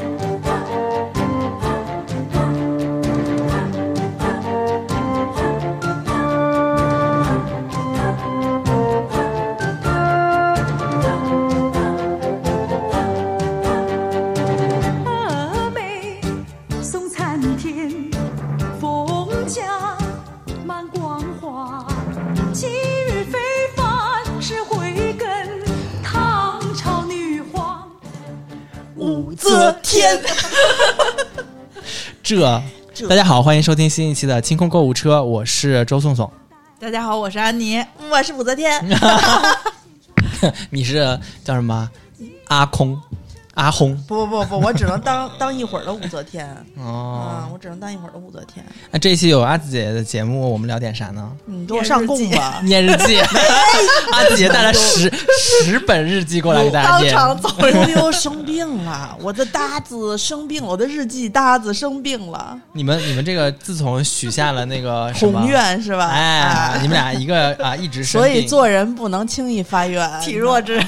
Bye. 这，大家好，欢迎收听新一期的清空购物车，我是周颂颂，大家好，我是安妮。我是武则天，你是叫什么？阿空，阿轰不不不不，我只能当当一会儿的武则天。哦嗯，。我只能当一会儿的武则天。那这一期有阿紫姐的节目，我们聊点啥呢？你给我上供吧。念日记，阿紫姐带了十十本日记过来给大家念。当场走我又生病了，我的搭子生病了，我的日记搭子生病了，你们你们这个自从许下了那个什么宏，愿是吧？哎，啊你们俩一个啊一直生所以做人不能轻易发愿，体弱之人，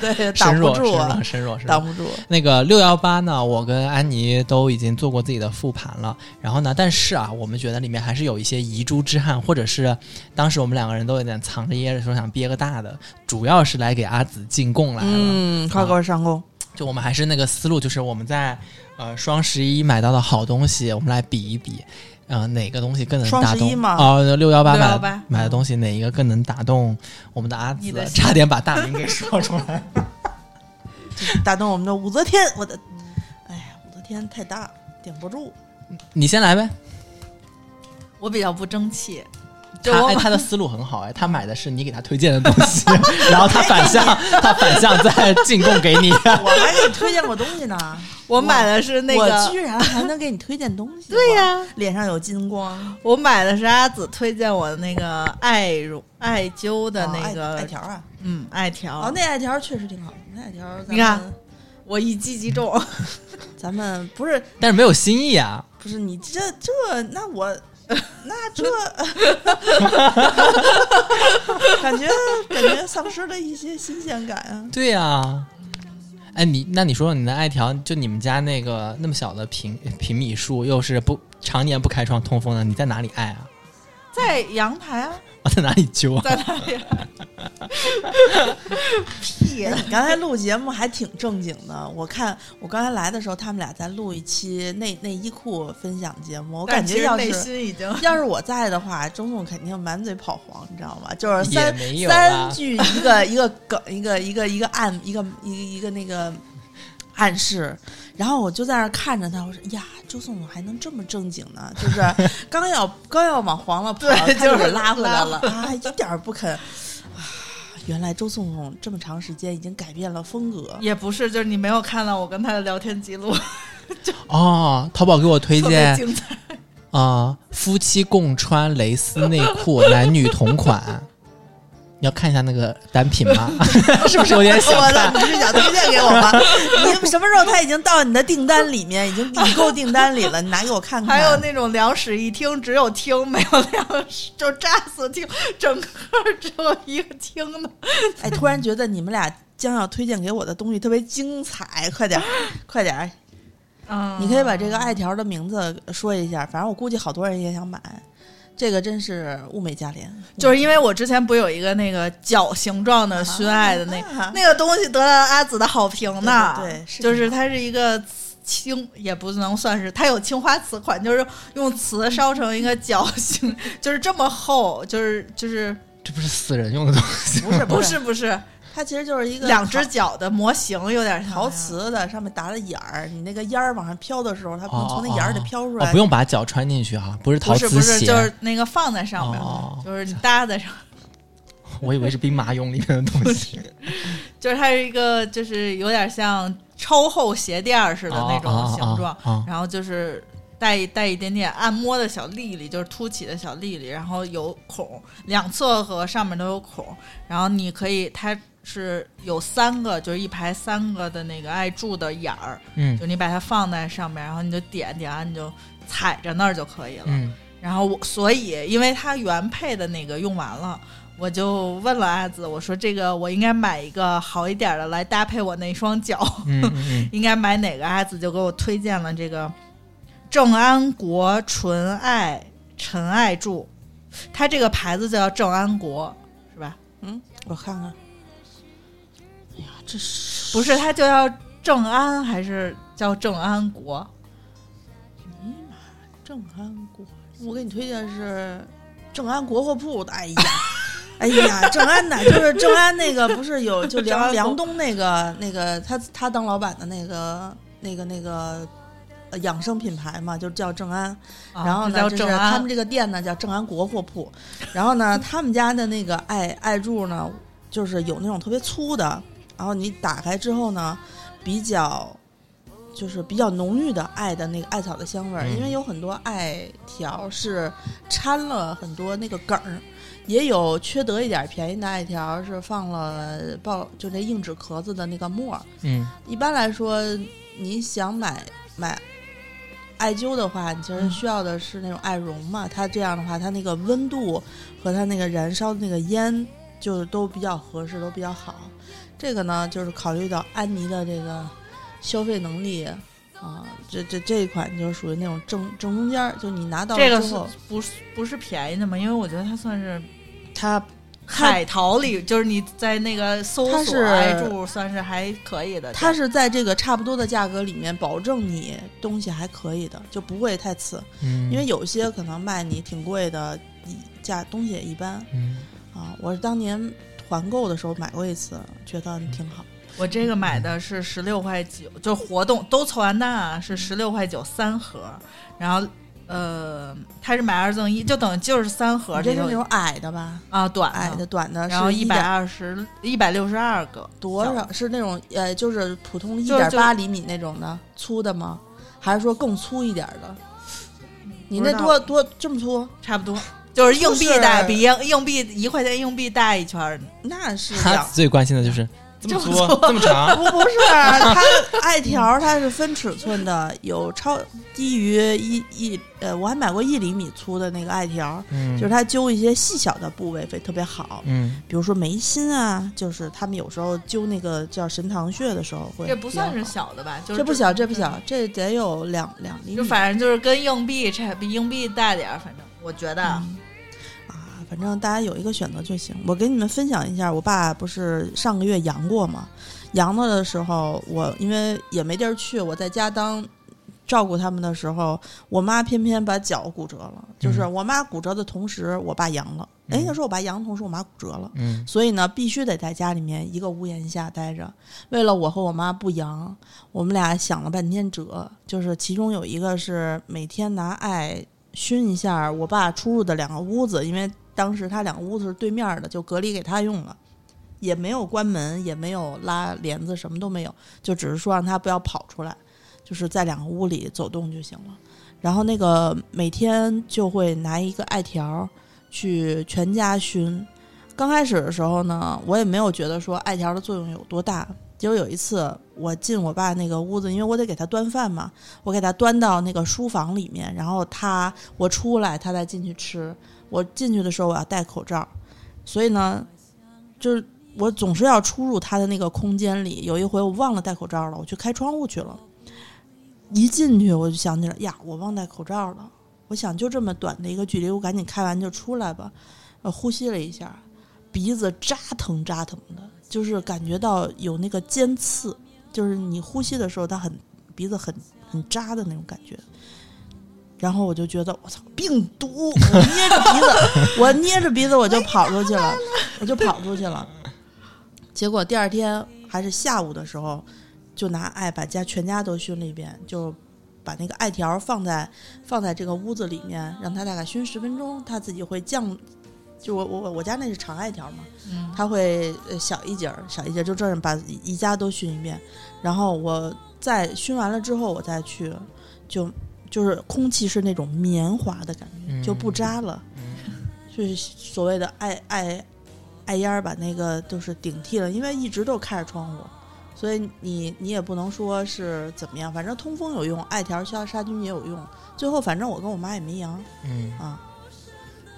对，身挡不住啊弱，身弱身弱挡。不住。那个六幺八呢，我跟安妮都已经做过自己的复盘了。然后呢，但是啊，我们觉得里面还是有一些遗珠之憾，或者是当时我们两个人都有点藏着掖着，说想憋个大的，主要是来给阿紫进贡来了。嗯，快给我上供。就我们还是那个思路，就是我们在呃双十一买到的好东西，我们来比一比。呃，哪个东西更能打动？哦，六幺八买的买的东西，哪一个更能打动我们的阿紫差点把大名给说出来。打动我们的武则天，我的，哎呀，武则天太大，顶不住。你先来呗。我比较不争气。就他哎，他的思路很好哎，他买的是你给他推荐的东西，然后他反向他反向再进贡给你。我还给你推荐过东西呢，我买的是那个我个，居然还能给你推荐东西。对呀、脸上有金光我买的是阿紫推荐我的那个艾绒艾灸的哦那个，艾艾条啊，嗯，艾条。哦，那艾条确实挺好，那艾条你看我一击即中，咱们不是但是没有新意啊。不是你这这那我那这 感觉感觉丧失了一些新鲜感啊。对呀、哎，你那你说说你的艾条，就你们家那个那么小的平平米数，又是不常年不开窗通风的，你在哪里艾啊？在阳台啊，我在哪里揪啊？在哪里、啊？屁哎，你刚才录节目还挺正经的，我看我刚才来的时候，他们俩在录一期内内衣裤分享节目，我感觉要是心已经要是我在的话，周总肯定满嘴跑黄，你知道吗？就是三三句一个一个梗，一个一个一个暗，一个一个一个那个暗示。然后我就在那儿看着他，我说呀，周总还能这么正经呢？就是 刚要刚要往黄了跑，他就就是给拉回来了啊，一点儿不肯啊。原来周颂颂这么长时间已经改变了风格，也不是，就是你没有看到我跟他的聊天记录，哦，淘宝给我推荐。啊、夫妻共穿蕾丝内裤，男女同款。你要看一下那个单品吗？是不是有点想我的，看？你是想推荐给我吗？你什么时候他已经到你的订单里面，已经已购订单里了？你拿给我看看。还有那种两室一厅，只有厅没有两室，就炸死厅，整个只有一个厅的。哎，突然觉得你们俩将要推荐给我的东西特别精彩，快点儿，快点儿！嗯你可以把这个艾条的名字说一下，反正我估计好多人也想买。这个真是物美价廉，就是因为我之前不有一个那个角形状的熏艾的那、啊那个东西得了阿紫的好评呢，对对对是就是它是一个青，也不能算是它有青花瓷款，就是用瓷烧成一个角形，就是这么厚，就是就是这不是死人用的东西。不是不，是不是它其实就是一个两只脚的模型，有点像陶瓷的，上面打了眼儿，你那个烟儿往上飘的时候，它不能从那眼儿里飘出来。哦，不用把脚穿进去哈、不是陶瓷不是不是，就是那个放在上面，哦就是你搭在上，我以为是兵马俑里面的东西。就是它是一个就是有点像超厚鞋垫儿似的那种形状，然后就是带带一点点按摩的小粒粒，就是凸起的小粒粒，然后有孔，两侧和上面都有孔，然后你可以它。是有三个，就是一排三个的那个爱柱的眼儿，嗯就你把它放在上面，然后你就点点完你就踩着那儿就可以了。嗯，然后我所以因为它原配的那个用完了，我就问了阿紫，我说这个我应该买一个好一点的来搭配我那双脚，嗯嗯嗯，应该买哪个？阿紫就给我推荐了这个正安国纯爱陈爱柱，它这个牌子叫正安国，是吧？嗯，我看看。不是，他就叫正安还是叫正安国？正安国？我给你推荐是正安国货铺的。哎呀，哎呀，正安的，就是正安那个，不是有 就梁梁东那个那个他他当老板的那个那个那个。呃养生品牌嘛，就叫正安。啊然后呢，就是他们这个店呢叫正安国货铺，然后呢，他们家的那个艾艾柱呢，就是有那种特别粗的，然后你打开之后呢，比较就是比较浓郁的艾的那个艾草的香味儿，嗯因为有很多艾条是掺了很多那个梗儿。也有缺德一点便宜的艾条是放了爆，就那硬纸壳子的那个沫儿。嗯一般来说，你想买买艾灸的话，你其实嗯需要的是那种艾绒嘛。它这样的话，它那个温度和它那个燃烧的那个烟，就是都比较合适，都比较好。这个呢，就是考虑到安妮的这个消费能力啊，这这这一款就是属于那种正正中间儿，就你拿到这个是了之后，不是不是便宜的嘛？因为我觉得它算是它海淘里，就是你在那个搜索它是爱柱算是还可以的。它是在这个差不多的价格里面，保证你东西还可以的，就不会太次。嗯，因为有些可能卖你挺贵的，一价东西也一般嗯啊。我是当年团购的时候买过一次，觉得挺好。我这个买的是十六块九，就活动都凑完单啊，是十六块九三盒，然后呃，它是买二赠一，就等于就是三盒这是那种矮的吧？啊短矮的、短的，然后一百二十一百六十二个多少？是那种呃，就是普通一点八厘米那种的粗的吗？还是说更粗一点的？你那多多这么粗？差不多，就是硬币就是大，比硬硬币一块钱硬币大一圈儿。那是他最关心的就是这么粗这么长，不不是，它艾条它是分尺寸的，有超低于一一呃，我还买过一厘米粗的那个艾条，嗯，就是它揪一些细小的部位会特别好，嗯比如说眉心啊，就是他们有时候揪那个叫神堂穴的时候会，这不算是，小的吧？就是这不小，这不小，这得有两两厘米，就反正就是跟硬币差，比硬币大点儿，反正我觉得。嗯啊，反正大家有一个选择就行。我给你们分享一下，我爸不是上个月阳过吗？阳了的时候，我因为也没地儿去，我在家当照顾他们的时候，我妈偏偏把脚骨折了。就是嗯我妈骨折的同时，我爸阳了。哎，嗯那时候我爸阳的同时，我妈骨折了。嗯所以呢，必须得在家里面一个屋檐下待着。为了我和我妈不阳，我们俩想了半天辙，就是其中有一个是每天拿艾熏一下我爸出入的两个屋子，因为当时他两个屋子是对面的，就隔离给他用了，也没有关门，也没有拉帘子，什么都没有，就只是说让他不要跑出来，就是在两个屋里走动就行了。然后那个每天就会拿一个艾条去全家熏。刚开始的时候呢，我也没有觉得说艾条的作用有多大。结果有一次，我进我爸那个屋子，因为我得给他端饭嘛，我给他端到那个书房里面，然后他我出来，他再进去吃。我进去的时候我要戴口罩，所以呢，就是我总是要出入他的那个空间里。有一回我忘了戴口罩了，我去开窗户去了，一进去我就想起来呀，我忘戴口罩了。我想就这么短的一个距离，我赶紧开完就出来吧。呃，呼吸了一下，鼻子扎疼扎疼的，就是感觉到有那个尖刺，就是你呼吸的时候，它很鼻子很很扎的那种感觉。然后我就觉得我操，病毒！我捏着鼻子，我捏着鼻子我就跑出去了，我就跑出去了。结果第二天还是下午的时候，就拿艾把家全家都熏了一遍，就把那个艾条放在放在这个屋子里面，让它大概熏十分钟，它自己会降。就我我我家那是长艾条嘛，嗯，它会呃小一截儿，小一截儿，就这样把一家都熏一遍。然后我再熏完了之后，我再去，就就是空气是那种棉滑的感觉，嗯就不扎了，就是所谓的艾艾艾烟儿把那个就是顶替了，因为一直都开着窗户。所以你你也不能说是怎么样，反正通风有用，艾条消杀菌也有用。最后反正我跟我妈也没阳嗯啊，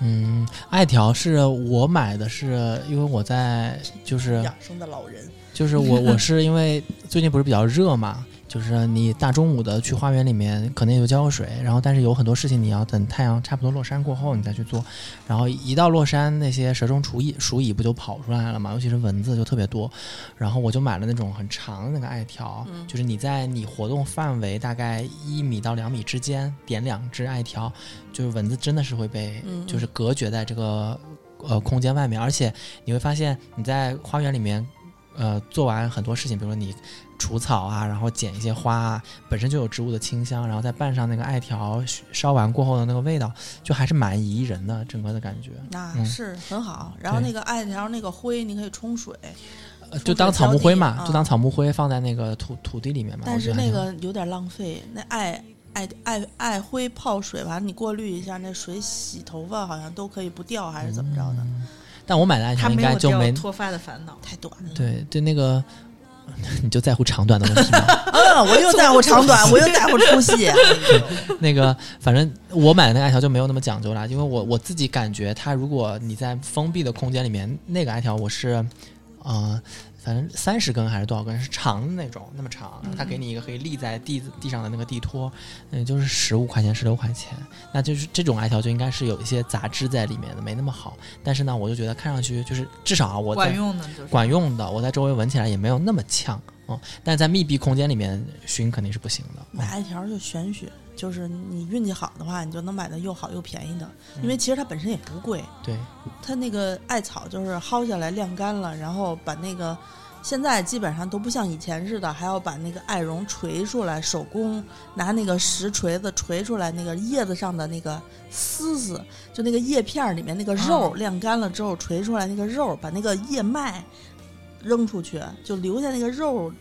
嗯，艾条是我买的是，因为我在就是养生的老人，就是我我是因为最近不是比较热嘛，就是你大中午的去花园里面可能也就浇个水，然后但是有很多事情你要等太阳差不多落山过后你再去做，然后一到落山那些蛇虫鼠蚁鼠蚁不就跑出来了嘛，尤其是蚊子就特别多，然后我就买了那种很长的那个艾条，嗯就是你在你活动范围大概一米到两米之间点两只艾条，就是蚊子真的是会被就是隔绝在这个呃空间外面，而且你会发现你在花园里面，呃，做完很多事情，比如说你除草啊，然后剪一些花啊，本身就有植物的清香，然后再拌上那个艾条烧完过后的那个味道，就还是蛮宜人的，整个的感觉，那嗯是很好。然后那个艾条那个灰，你可以冲水，呃就当草木灰嘛，就当草木灰放在那个土土地里面嘛。但是那个有点浪费。那艾艾艾艾灰泡水完，你过滤一下，那水洗头发好像都可以不掉，还是怎么着的？但我买的艾条应他没有该就没掉脱发的烦恼。太短了。对对那个，你就在乎长短的问题吗？嗯，我又在乎长短，我又在乎粗细。那个，反正我买的那个艾条就没有那么讲究啦，因为我我自己感觉，它如果你在封闭的空间里面，那个艾条我是，呃，反正三十根还是多少根是长的那种，那么长，他给你一个可以立在地地上的那个地托，嗯，就是十五块钱、十六块钱，那就是这种艾条就应该是有一些杂质在里面的，没那么好。但是呢，我就觉得看上去就是至少啊，我在管用的就是。管用的，我在周围闻起来也没有那么呛，嗯，但在密闭空间里面熏肯定是不行的。嗯买艾条就玄学，就是你运气好的话，你就能买到又好又便宜的，因为其实它本身也不贵。对，它那个艾草就是薅下来晾干了，然后把那个现在基本上都不像以前似的，还要把那个艾绒锤出来，手工拿那个石锤子锤出来那个叶子上的那个丝丝，就那个叶片儿里面那个肉、啊晾干了之后锤出来那个肉，把那个叶脉扔出去，就留下那个肉。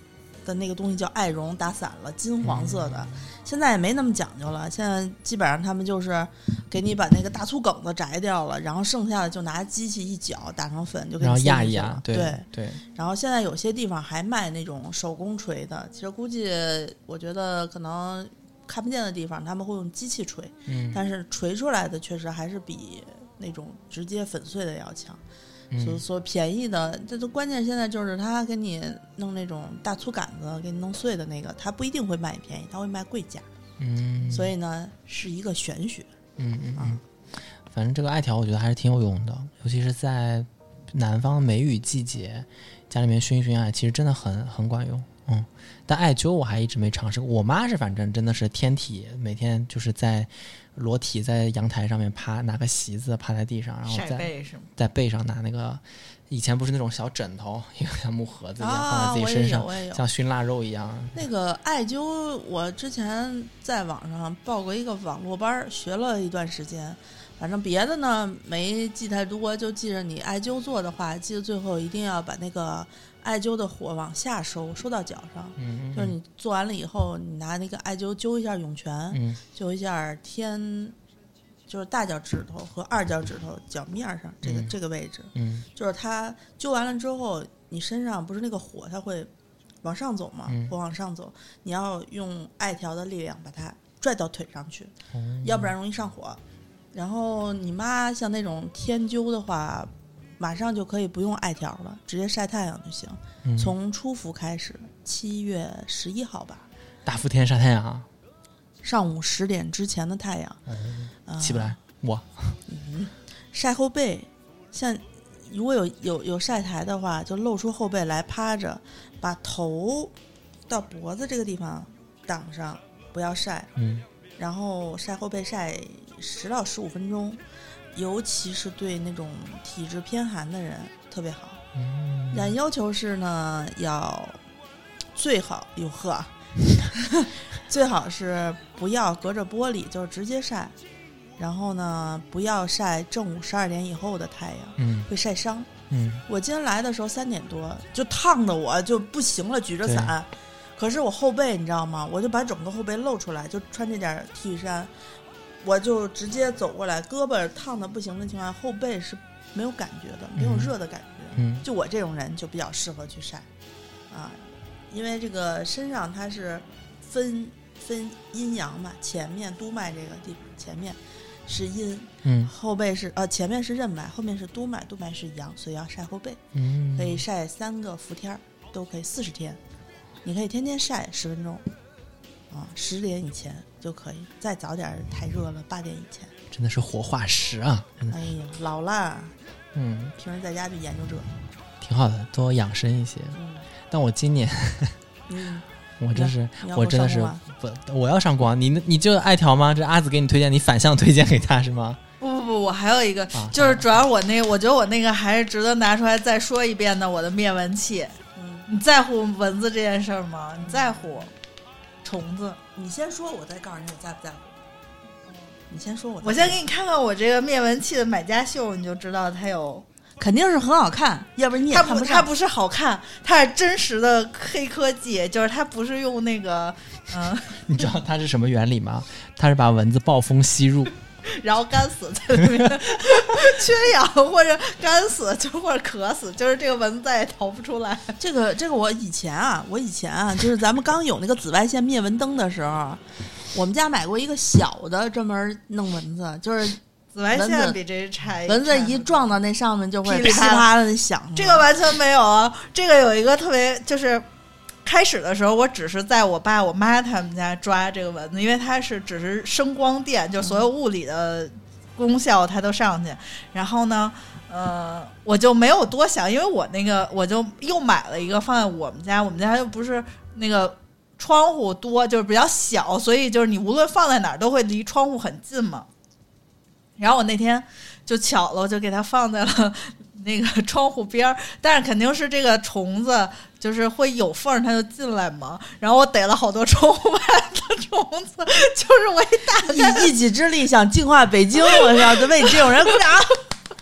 的那个东西叫艾绒，打散了，金黄色的。现在也没那么讲究了，现在基本上他们就是给你把那个大粗梗子摘掉了，然后剩下的就拿机器一搅，打成粉就给你压一压，对对。对，然后现在有些地方还卖那种手工锤的，其实估计我觉得可能看不见的地方他们会用机器锤，嗯但是锤出来的确实还是比那种直接粉碎的要强。所以嗯说便宜的，这都关键现在就是他给你弄那种大粗杆子给你弄碎的那个，他不一定会卖便宜，他会卖贵价。嗯，所以呢，是一个玄学。啊嗯嗯嗯，反正这个艾条我觉得还是挺有用的，尤其是在南方梅雨季节，家里面熏一熏艾，其实真的很很管用。嗯，但艾灸我还一直没尝试过。我妈是反正真的是天体，每天就是在裸体在阳台上面趴，拿个席子趴在地上，然后晒在？在背上拿那个，以前不是那种小枕头，一个像木盒子一样放在自己身上。像熏腊肉一样。那个艾灸，我之前在网上报过一个网络班儿，学了一段时间。反正别的呢没记太多，就记着你艾灸做的话，记得最后一定要把那个艾灸的火往下收，收到脚上。嗯，就是你做完了以后，你拿那个艾灸灸一下涌泉，嗯灸一下天，就是大脚趾头和二脚趾头脚面儿上这个、嗯这个位置。嗯就是它灸完了之后，你身上不是那个火，它会往上走嘛，嗯火往上走，你要用艾条的力量把它拽到腿上去，哦要不然容易上火。然后你妈像那种天灸的话，马上就可以不用艾条了，直接晒太阳就行。嗯从初伏开始，七月十一号吧，大伏天晒太阳啊，上午十点之前的太阳，呃起不来。我晒后背，像如果有有有晒台的话，就露出后背来趴着，把头到脖子这个地方挡上，不要晒，嗯然后晒后背晒十到十五分钟，尤其是对那种体质偏寒的人特别好。嗯但要求是呢，要最好哟呵，最好是不要隔着玻璃，就是直接晒。然后呢，不要晒正午十二点以后的太阳，嗯会晒伤。嗯我今天来的时候三点多，就烫的我就不行了，举着伞。可是我后背你知道吗？我就把整个后背露出来，就穿这件 T 恤衫，我就直接走过来，胳膊烫的不行的情况下，后背是没有感觉的，没有嗯热的感觉。嗯。就我这种人就比较适合去晒，啊，因为这个身上它是分分阴阳嘛，前面督脉这个地方前面是阴，嗯。后背是呃前面是任脉，后面是督脉，督脉是阳，所以要晒后背，嗯，可以晒三个伏天儿，都可以四十天，你可以天天晒十分钟，啊，十点以前就可以，再早点太热了，八点以前。真的是活化石啊，真的，哎呀，老了，嗯，平时在家就研究这。挺好的，多养生一些。嗯但我今年 嗯，我真是我真的是不，我要上光，你你就爱调吗？这阿紫给你推荐，你反向推荐给他是吗？不不不，我还有一个，啊就是主要我那个，我觉得我那个还是值得拿出来再说一遍的。我的灭蚊器，嗯，你在乎蚊子这件事儿吗？你在乎虫子？你先说，我再告诉你我在不在乎。你先说我，我先给你看看我这个灭蚊器的买家秀，你就知道它有。肯定是很好看，要不然你也它看它。不它不是好看，它是真实的黑科技，就是它不是用那个嗯，你知道它是什么原理吗？它是把蚊子暴风吸入，然后干死在里面，缺氧或者干死，就或者渴死，就是这个蚊子再也逃不出来。这个这个，我以前啊，我以前啊，就是咱们刚有那个紫外线灭蚊灯的时候，我们家买过一个小的，专门弄蚊子，就是紫外线比这差蚊子一撞到那上面就会噼里啪啦的响。这个完全没有啊！这个有一个特别，就是开始的时候，我只是在我爸我妈他们家抓这个蚊子，因为它是只是声光电，就所有物理的功效它都上去。然后呢，呃，我就没有多想，因为我那个我就又买了一个放在我们家，我们家又不是那个。窗户多就是比较小，所以就是你无论放在哪儿都会离窗户很近嘛。然后我那天就巧了，我就给它放在了那个 窗户边儿，但是肯定是这个虫子就是会有缝儿，它就进来嘛。然后我逮了好多 窗户外的虫子，就是我一打开，一一己之力想净化北京，我操就为你这种人鼓掌。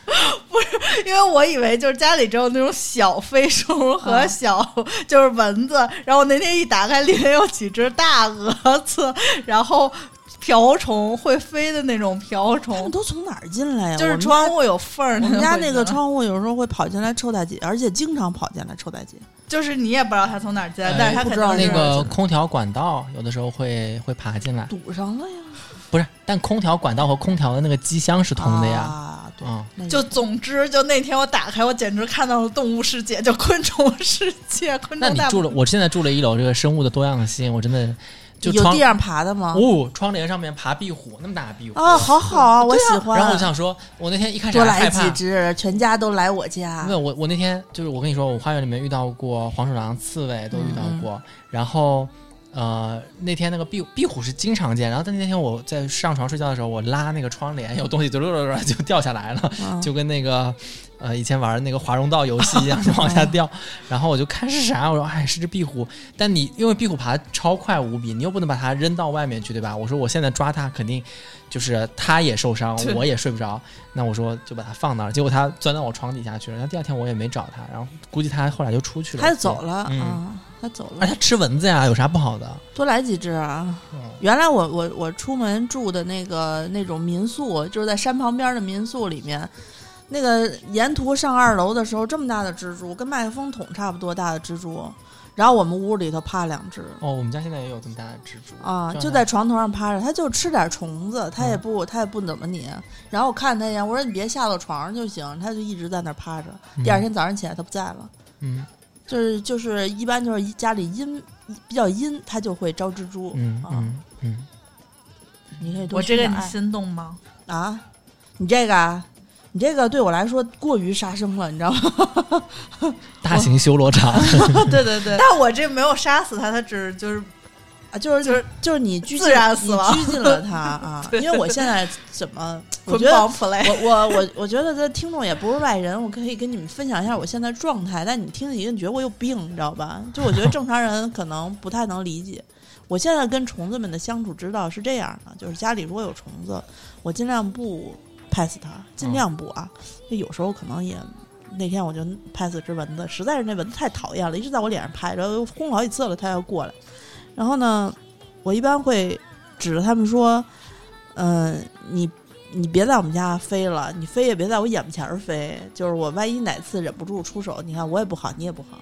不是因为我以为就是家里只有那种小飞虫和小、就是蚊子，然后我那天一打开，里面有几只大蛾子，然后瓢虫会飞的那种瓢他们虫，都从哪儿进来呀？就是窗户有缝儿，我们家那个窗户有时候会跑进来臭大姐，而且经常跑进来臭大姐。就是你也不知道它从哪儿进来，哎但是它不知道那个空调管道有的时候会会爬进来，堵上了呀，不是，但空调管道和空调的那个机箱是通的呀。啊，对，嗯，就总之，就那天我打开，我简直看到了动物世界，就昆虫世界。昆虫那你住了，我现在住了一楼，这个生物的多样性，我真的就有地上爬的吗？哦，窗帘上面爬壁虎，那么大的壁虎啊，好好啊，我喜欢。然后我就想说，我那天一开始多来几，只，全家都来我家没。有我我那天就是我跟你说，我花园里面遇到过黄鼠狼、刺猬都遇到过，然后。呃，那天那个壁壁虎是经常见，然后但那天我在上床睡觉的时候，我拉那个窗帘，有东西就就掉下来了，嗯就跟那个呃以前玩的那个华容道游戏一样，就往下掉。然后我就看是啥，我说哎是只壁虎，但你因为壁虎爬得超快无比，你又不能把它扔到外面去，对吧？我说我现在抓它肯定就是它也受伤，我也睡不着，那我说就把它放那儿，结果它钻到我床底下去了。然后第二天我也没找它，然后估计它后来就出去了，它就走了嗯啊，它走了而且。它吃蚊子呀，有啥不好的？多来几只啊！嗯原来我我我出门住的那个那种民宿，就是在山旁边的民宿里面，那个沿途上二楼的时候，这么大的蜘蛛，跟麦克风筒差不多大的蜘蛛，然后我们屋里头趴两只。哦，我们家现在也有这么大的蜘蛛啊，就在床头上趴着，它就吃点虫子，它也嗯不，它也不怎么你。然后我看它一眼，我说你别下到床上就行，它就一直在那儿趴着。第二天早上起来，它不在了。嗯就是就是一般就是家里阴比较阴，它就会招蜘蛛。啊，嗯嗯嗯，你可以多我这个你心动吗？啊，你这个啊，你这个对我来说过于杀生了，你知道吗？大型修罗场，对对对，但我这没有杀死他，他只是就是啊，就是就是就是你拘禁自然死亡你拘禁了他 啊。因为我现在怎么，我觉得。我我我我觉得这听众也不是外人，我可以跟你们分享一下我现在状态，但你听着一定觉得我有病，你知道吧？就我觉得正常人可能不太能理解。我现在跟虫子们的相处之道是这样的，就是家里如果有虫子，我尽量不拍死它，尽量不啊。就有时候可能也，那天我就拍死只蚊子，实在是那蚊子太讨厌了，一直在我脸上拍，然后轰了好几次了，它要过来。然后呢，我一般会指着他们说，嗯、你你别在我们家飞了，你飞也别在我眼前儿飞。就是我万一哪次忍不住出手，你看我也不好，你也不好。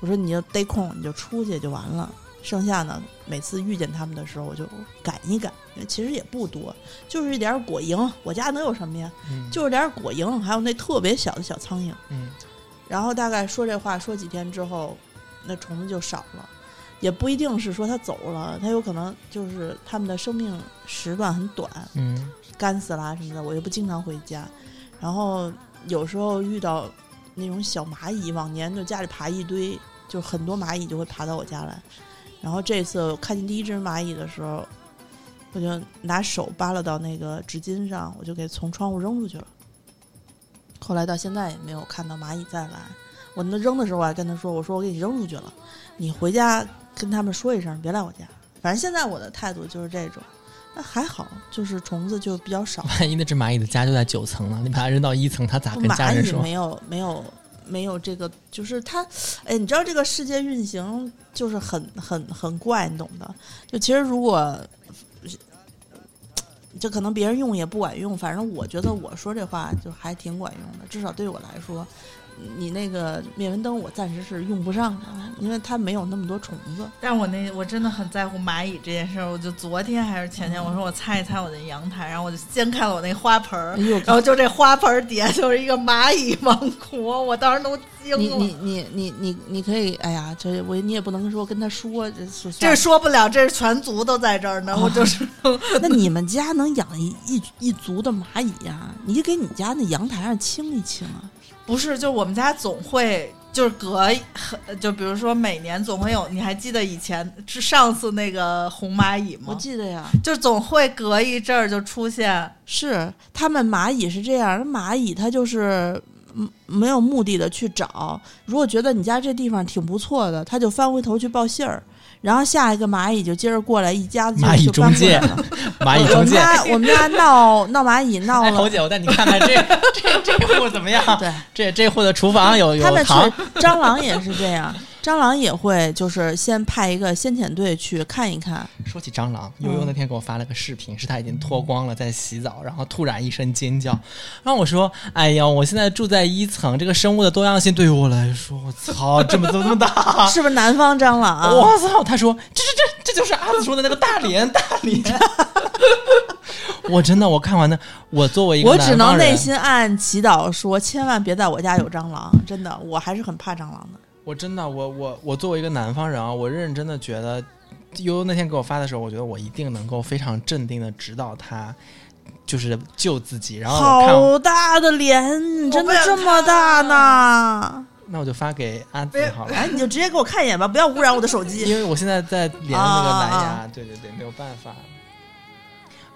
我说你就逮空你就出去就完了剩下呢，每次遇见它们的时候，我就赶一赶，其实也不多，就是一点儿果蝇。我家能有什么呀？嗯就是点儿果蝇，还有那特别小的小苍蝇。嗯然后大概说这话说几天之后，那虫子就少了，也不一定是说它走了，它有可能就是它们的生命时段很短，嗯干死啦什么的，我又不经常回家，然后有时候遇到那种小蚂蚁，往年就家里爬一堆，就很多蚂蚁就会爬到我家来，然后这次我看见第一只蚂蚁的时候，我就拿手扒拉到那个纸巾上，我就给从窗户扔出去了。后来到现在也没有看到蚂蚁再来。我那扔的时候，我还跟他说：“我说我给你扔出去了，你回家跟他们说一声，别来我家。”反正现在我的态度就是这种。那还好，就是虫子就比较少。万一那只蚂蚁的家就在九层呢？你把它扔到一层，它咋跟家人说？蚂蚁没有没有没有这个，就是他，哎，你知道这个世界运行就是很很很怪，你懂的。就其实如果就可能别人用也不管用，反正我觉得我说这话就还挺管用的，至少对我来说。你那个灭蚊灯，我暂时是用不上的，因为它没有那么多虫子。但我那我真的很在乎蚂蚁这件事儿，我就昨天还是前天，我说我擦一擦我的阳台，然后我就掀开了我那花盆儿哎，然后就这花盆儿底下就是一个蚂蚁王国，我当时都惊了。你你你你你你可以，哎呀，这我你也不能说跟他说，这是这说不了，这是全族都在这儿呢，我就是 那你们家能养一一一族的蚂蚁呀、你就给你家那阳台上清一清啊。不是，就我们家总会就是隔很，就比如说每年总会有，你还记得以前是上次那个红蚂蚁吗？我？记得呀，就总会隔一阵儿就出现，是他们蚂蚁是这样，那蚂蚁它就是嗯没有目的的去找，如果觉得你家这地方挺不错的，它就翻回头去报信儿，然后下一个蚂蚁就接着过来，一家子就蚂蚁中介 蚂蚁我们中介。家我们家闹 闹蚂蚁闹哎，了侯，姐，我带你看看这 这这户怎么样？对。这这户的厨房有有他们去糖，蟑螂也是这样，蟑螂也会就是先派一个先遣队去看一看，说起蟑螂，悠悠嗯那天给我发了个视频，是他已经脱光了在洗澡，然后突然一声尖叫，然后我说：“哎呀，我现在住在一层，这个生物的多样性对于我来说，我操，这么这么大，是不是南方蟑螂啊？我操！”他说：“这这这这就是阿紫说的那个大连大连。” 我真的，我看完的，我作为一个我只能内心暗暗祈祷说，千万别在我家有蟑螂。真的，我还是很怕蟑螂的。我真的，我我我作为一个南方人啊，我认真的觉得，悠悠那天给我发的时候，我觉得我一定能够非常镇定的指导他，就是救自己。然后好大的脸，你真的这么大呢？那我就发给阿紫好了，哎，你就直接给我看一眼吧，不要污染我的手机。因为我现在在连着那个蓝牙，啊对对对，没有办法。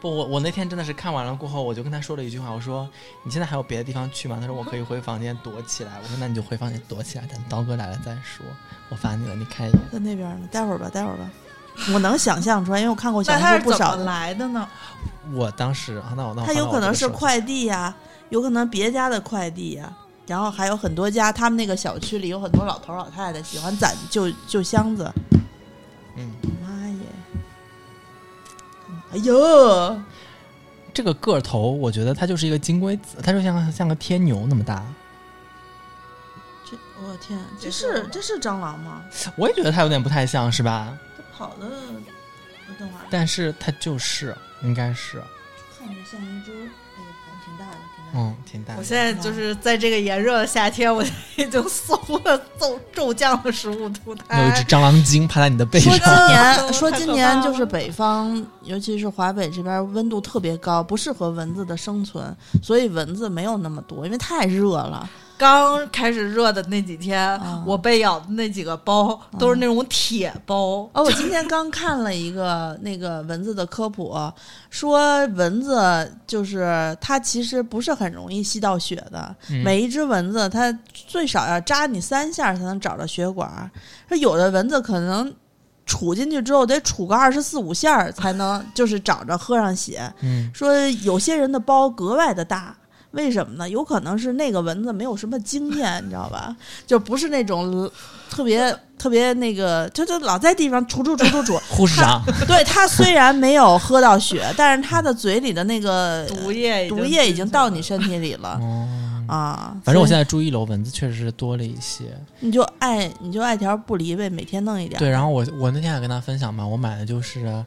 不，我我那天真的是看完了过后，我就跟他说了一句话，我说你现在还有别的地方去吗？他说我可以回房间躲起来。我说那你就回房间躲起来，等刀哥来了再说。我发你了，你看一眼。在那边呢，待会儿吧，待会儿吧。我能想象出来，因为我看过小那红书不少。来的呢？我当时啊，那我那我它有可能是快。递呀、有可能别家的快递呀、然后还有很多家，他们那个小区里有很多老头老太太喜欢攒旧旧箱子。嗯，妈耶！哎呦，这个个头，我觉得它就是一个金龟子，它就像像个天牛那么大。这我天，这这是是这是蟑螂吗？我也觉得它有点不太像是吧？它跑的，等会儿但是它就是，应该是，看着像一只。嗯，挺大。我现在就是在这个炎热的夏天，我 已经搜了骤骤降的食物图有一只。蟑螂精趴在你的背上说上今，年说今年 就是北方，尤其是华北这边温度特别高，不适合蚊子的生存，所以蚊子没有那么多，因为太热了。刚开始热的那几天，啊我被咬的那几个包都是那种铁包。哦，我今天刚看了一个那个蚊子的科普，说蚊子就是它其实不是很容易吸到血的，嗯每一只蚊子它最少要扎你三下才能找着血管儿，说有的蚊子可能。杵进去之后得杵个二十四五下儿才能，就是找着喝上血。嗯，说有些人的包格外的大，为什么呢？有可能是那个蚊子没有什么经验，你知道吧？就不是那种特别特别那个，就就老在地方杵杵杵杵杵。护士长，对他虽然没有喝到血，但是他的嘴里的那个毒液毒液已经到你身。体里了。哦，啊。反正我现在在住一楼，蚊子确实是多了一些。你就爱你就爱条不离呗，每天弄一点。对，然后我我那天还跟他分享嘛，我买的就是，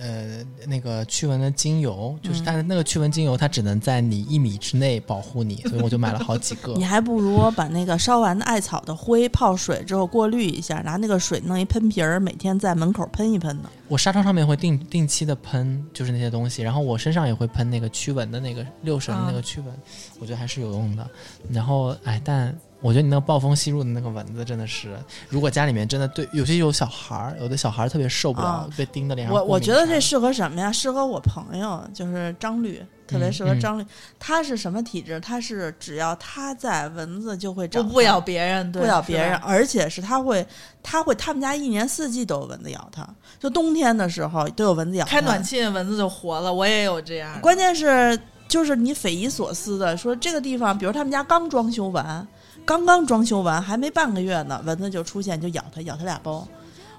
呃，那个驱蚊的精油，就是嗯但是那个驱蚊精油它只能在你一米之内保护你，所以我就买了好几个你。还不如把那个烧完的艾草的灰泡水之后过滤一下，拿那个水弄一喷瓶儿，每天在门口喷一喷呢。我纱窗上面会定定期的喷，就是那些东西，然后我身上也会喷那个驱蚊的那个六神的那个驱蚊，我觉得还是有用的。然后哎，但我觉得你那个暴风吸入的那个蚊子真的是，如果家里面真的对，有些有小孩儿，有的小孩儿特别受不了、啊被叮的脸上我我觉得这适合什么呀？适合我朋友，就是张律，特别适合嗯张律。他是什么体质？他是只要他在，蚊子就会找他不不咬别人，对不咬别人，而且是他会，他会，他们家一年四季都有蚊子咬他，就冬天的时候都有蚊子咬他。开暖气蚊子就活了，我也有这样。关键是就是你匪夷所思的说这个地方，比如他们家刚装修完，刚刚装修完，还没半个月呢，蚊子就出现就咬他，咬他俩包。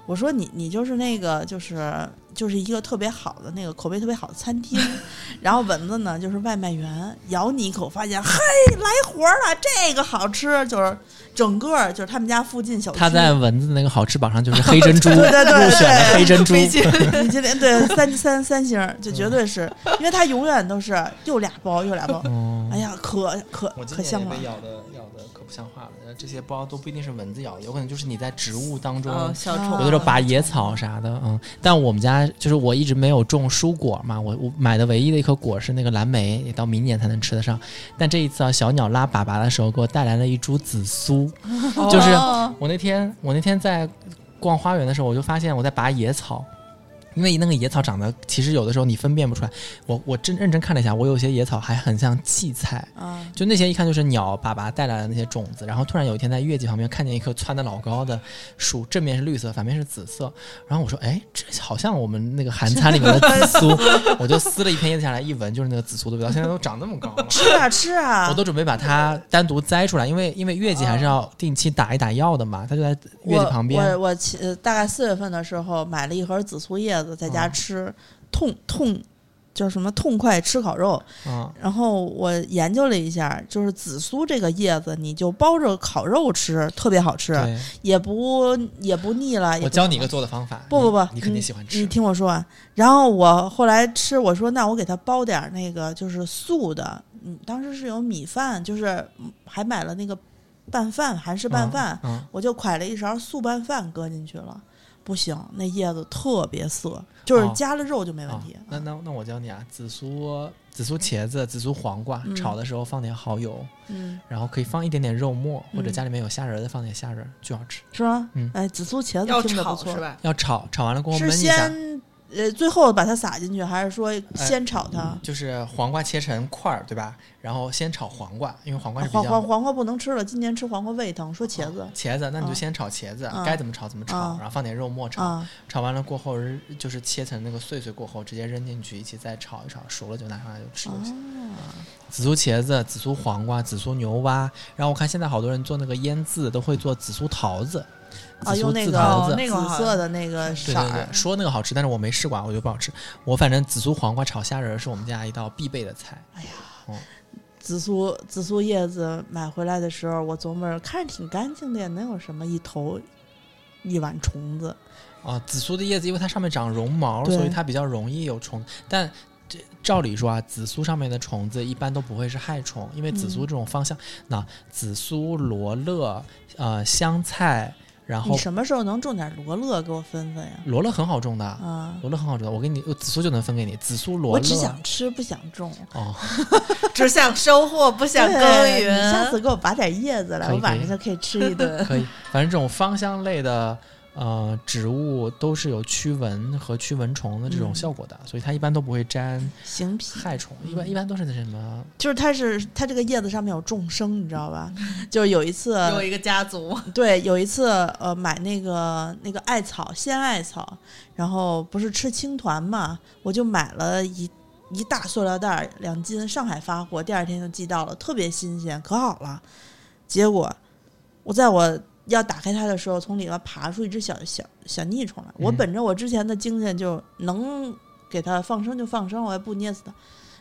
我说你你就是那个就是就是一个特别好的那个口碑特别好的餐厅，然后蚊子呢就是外卖员咬你一口，发现嘿 来活了，这个好吃，就是整个就是他们家附近小区，他在蚊子那个好吃榜上就是黑珍珠，对对对入选了黑珍珠。毕竟米其林对三三三星儿，就绝对是因为他永远都是又俩包又俩包，哦哎呀，可可可香了被。咬的咬的可不像话了。这些包都不一定是蚊子咬的，有可能就是你在植物当中。哦，小啊虫，有的时候拔野草啥的，嗯，但我们家就是我一直没有种蔬果嘛，我我买的唯一的一颗果是那个蓝莓，也到明年才能吃得上。但这一次啊，小鸟拉粑粑的时候给我带来了一株紫苏，就是哦我那天我那天在逛花园的时候，我就发现我在拔野草，因为那个野草长得其实有的时候你分辨不出来。我我真认真看了一下，我有些野草还很像荠菜，啊，就那些一看就是鸟粑粑带来的那些种子。然后突然有一天在月季旁边看见一棵窜得老高的树，正面是绿色，反面是紫色。然后我说，哎，这好像我们那个韩餐里面的紫苏。我就撕了一片叶子下来，一闻就是那个紫苏的味道。现在都长那么高了。吃啊吃啊！我都准备把它单独摘出来，因为因为月季还是要定期打一打药的嘛，它就在月季旁边。我我其呃大概四月份的时候买了一盒紫苏叶子，在家嗯吃，痛痛叫什么痛快吃烤肉。嗯，然后我研究了一下，就是紫苏这个叶子，你就包着烤肉吃，特别好吃，也不也不腻了。我教你一个做的方法。不不不，你你肯定喜欢吃你吃。听我说完。然后我后来吃，我说那我给他包点儿那个就是素的，嗯，当时是有米饭，就是嗯还买了那个拌饭，韩式拌饭，嗯，我就㧟了一勺素拌饭搁进去了。不行，那叶子特别涩，就是哦加了肉就没问啊题。那那那我教你啊，紫苏、紫苏茄子、紫苏黄瓜，嗯炒的时候放点蚝油，嗯，然后可以放一点点肉末，或者嗯家里面有虾仁儿的放点虾仁儿，巨好吃。是吗？嗯哎，紫苏茄子听着不错，炒是吧？要炒，炒完了过后焖一下。先呃最后把它撒进去，还是说先炒它？就是黄瓜切成块儿，对吧？然后先炒黄瓜，因为黄瓜是比较黄黄黄瓜不能吃了，今年吃黄瓜胃疼。说茄子茄子，那你就啊先炒茄子，啊该怎么炒怎么炒，啊然后放点肉末炒，啊，炒完了过后就是切成那个碎碎过后，直接扔进去一起再炒一炒，熟了就拿上来就吃就行。啊紫苏茄子、紫苏黄瓜、紫苏牛蛙，然后我看现在好多人做那个腌渍都会做紫苏桃子，啊，紫苏用那个紫桃子。哦那个紫色的那个对色儿对对，，说那个好吃，但是我没试过，啊，我觉得不好吃。我反正紫苏黄瓜炒虾仁儿是我们家一道必备的菜。哎呀紫苏紫苏叶子买回来的时候，我琢磨着看着挺干净的呀，能有什么一头一碗虫子？啊，紫苏的叶子因为它上面长绒毛，所以它比较容易有虫。但这照理说啊，紫苏上面的虫子一般都不会是害虫，因为紫苏嗯这种芳香，那紫苏、罗勒、呃香菜，然后你什么时候能种点罗勒给我分分呀？罗勒很好种的，啊，罗勒很好种的，我给你紫苏就能分给你，紫苏、罗勒。我只想吃不想种，哦，只想收获，不想耕耘。你下次给我拔点叶子来，我晚上就可以吃一顿。可以，反正这种芳香类的。呃，植物都是有驱蚊和驱蚊虫的这种嗯。效果的，所以它一般都不会沾行皮。害虫，一般一般都是那什么就是它是它这个叶子上面有众生，你知道吧？就是有一次有一个家族，对，有一次呃买那个那个艾草鲜艾草，然后不是吃青团嘛，我就买了一一大塑料袋儿两斤，上海发货，第二天就寄到了，特别新鲜，可好了。结果我在我要打开它的时候，从里面爬出一只小小小腻虫来。我嗯本着我之前的经验，就能给它放生就放生，我也不捏死它。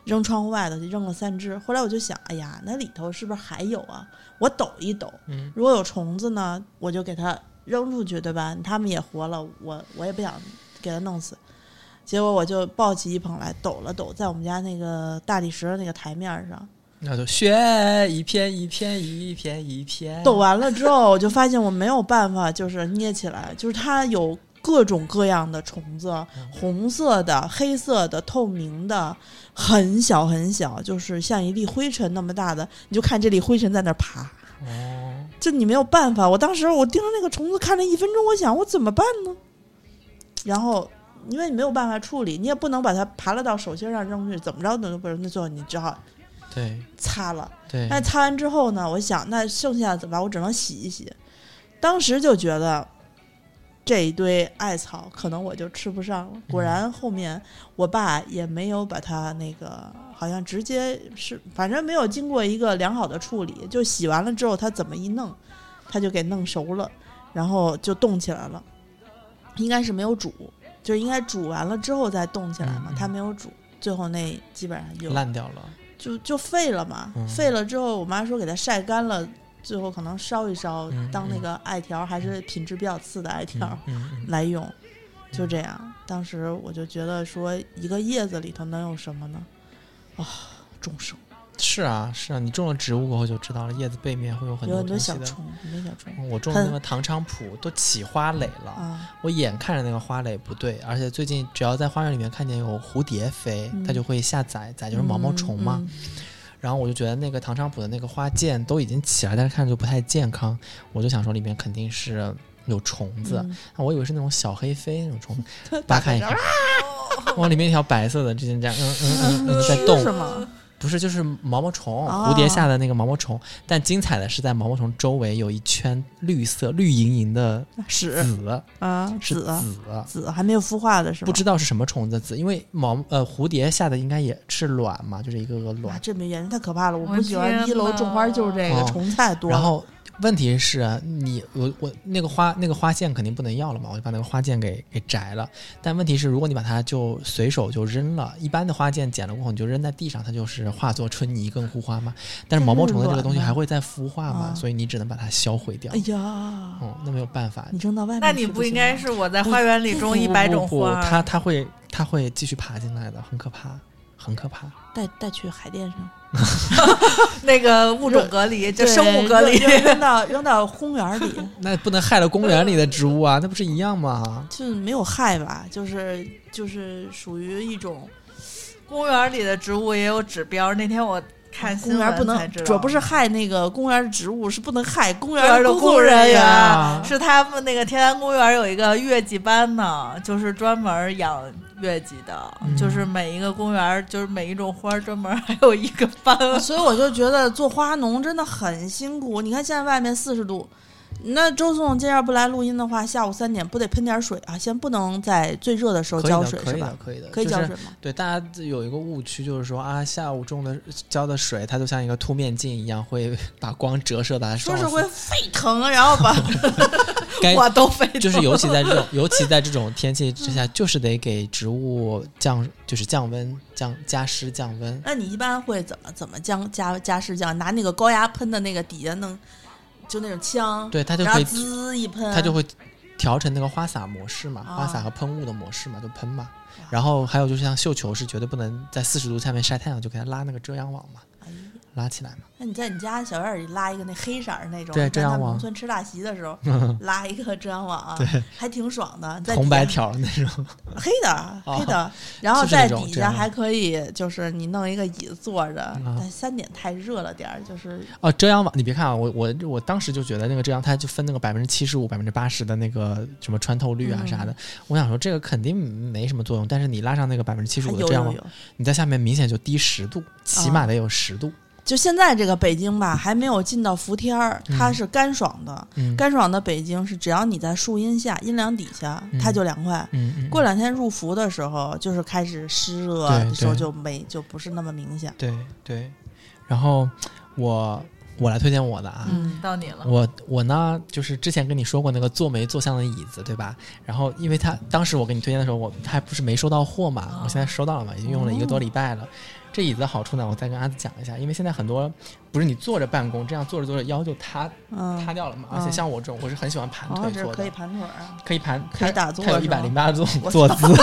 扔窗户外头，就扔了三只。后来我就想，哎呀，那里头是不是还有啊？我抖一抖，嗯如果有虫子呢，我就给它扔出去，对吧？它们也活了，我我也不想给它弄死。结果我就抱起一捧来抖了抖，在我们家那个大理石的那个台面上那就雪一片一片一片一片抖完了之后，我就发现我没有办法就是捏起来，就是它有各种各样的虫子，红色的、黑色的、透明的，很小很小，就是像一粒灰尘那么大的，你就看这粒灰尘在那儿爬。哦，这你没有办法。我当时我盯着那个虫子看了一分钟，我想我怎么办呢？然后因为你没有办法处理，你也不能把它爬了到手心上扔出去，怎么着都不是。那最后你只好对擦了。对，那擦完之后呢，我想那剩下的怎么办？我只能洗一洗。当时就觉得这一堆艾草可能我就吃不上了。果然后面我爸也没有把它那个，好像直接是反正没有经过一个良好的处理，就洗完了之后他怎么一弄，他就给弄熟了，然后就冻起来了。应该是没有煮，就是应该煮完了之后再冻起来嘛他没有煮，最后那基本上就烂掉了。就就废了嘛，嗯。废了之后，我妈说给它晒干了，最后可能烧一烧，嗯当那个艾条，还是品质比较次的艾条、来用，就这样。当时我就觉得说，一个叶子里头能有什么呢？啊、众生是啊是啊，你种了植物过后就知道了，叶子背面会有很多多东西的。小虫，很多小虫嗯我种的那个糖菖蒲都起花蕾了，啊，我眼看着那个花蕾不对，而且最近只要在花园里面看见有蝴蝶飞，嗯它就会下崽，崽就是毛毛虫嘛。嗯然后我就觉得那个唐菖蒲的那个花剑都已经起来，但是看着就不太健康，我就想说里面肯定是有虫子，我以为是那种小黑飞那种虫 子，嗯扒开一看，哇，里面一条白色的，之前这样，嗯嗯嗯嗯，在是动，吗？不是就是毛毛虫，哦蝴蝶下的那个毛毛虫，但精彩的是在毛毛虫周围有一圈绿色、绿莹莹的屎紫，啊，是紫紫，紫还没有孵化的是吗？不知道是什么虫子紫，因为毛呃蝴蝶下的应该也是卵嘛，就是一个个哇，卵。这没原因太可怕了！我我不喜欢一楼种花就是这个哦虫太多了。然后问题是你我我那个花那个花剑肯定不能要了嘛，我就把那个花剑给给摘了。但问题是，如果你把它就随手就扔了，一般的花剑剪了过后你就扔在地上，它就是化作春泥更护花嘛。但是毛毛虫的这个东西还会再孵化嘛，啊所以你只能把它销毁掉哎。呀，哦，那没有办法。你扔到外面，那你不应该是我在花园里种一百种花？它它会它会继续爬进来的，很可怕，很可怕。带带去海淀上，那个物种隔离，就生物隔离。扔到 扔到公园里，那不能害了公园里的植物啊，那不是一样吗？就是没有害吧，就是就是属于一种公园里的植物也有指标。那天我看新公园不能主要不是害那个公园的植物，是不能害公园的工作工人员。啊是他们那个天坛公园有一个月季班呢，就是专门养月季的，嗯就是每一个公园，就是每一种花专门还有一个班。所以我就觉得做花农真的很辛苦。你看现在外面四十度，那周总今儿要不来录音的话，下午三点不得喷点水啊？先不能在最热的时候浇水是吧可以的，？可以的，可以浇水吗？对，大家有一个误区，就是说啊，下午种的浇的水，它就像一个凸面镜一样，会把光折射把它说是会沸腾，然后把该 我都非就是尤其在这种，尤其在这种天气之下，就是得给植物降，就是降温、降加湿、降温。那你一般会怎么怎么降加加湿降？拿那个高压喷的那个底下弄，就那种枪，对，它就可以，滋一喷，它就会调成那个花洒模式嘛，花洒啊和喷雾的模式嘛，就喷嘛。然后还有就是像绣球是绝对不能在四十度下面晒太阳，就给它拉那个遮阳网嘛，拉起来嘛。那你在你家小院儿里拉一个那黑色儿那种，对遮阳网农村吃大席的时候 拉一个遮阳网啊，对，还挺爽的。在红白条那种，黑的哦黑的，然后在底下还可以就是你弄一个椅子坐着，啊但三点太热了点儿，就是哦，遮阳网，你别看啊，我我我当时就觉得那个遮阳，它就分那个百分之七十五、百分之八十的那个什么穿透率啊嗯啥的。我想说这个肯定没什么作用，但是你拉上那个百分之七十五的遮阳网。你在下面明显就低十度，起码得有十度。就现在这个北京吧，还没有进到伏天儿，嗯它是干爽的。嗯干爽的北京是只要你在树荫下、阴凉底下，嗯它就凉快。嗯嗯，过两天入伏的时候，就是开始湿热的时候，就没就不是那么明显。对对。然后我我来推荐我的啊，嗯到你了。我我呢，就是之前跟你说过那个坐没坐相的椅子，对吧？然后因为他当时我给你推荐的时候，我还不是没收到货嘛，我现在收到了嘛，已经用了一个多礼拜了。这椅子的好处呢，我再跟阿紫讲一下，因为现在很多不是你坐着办公，这样坐着坐着腰就塌嗯，塌掉了嘛。嗯。而且像我这种，我是很喜欢盘哦，腿坐的，可以盘腿啊。可以盘，可以打坐它有一百是吗零八种坐姿，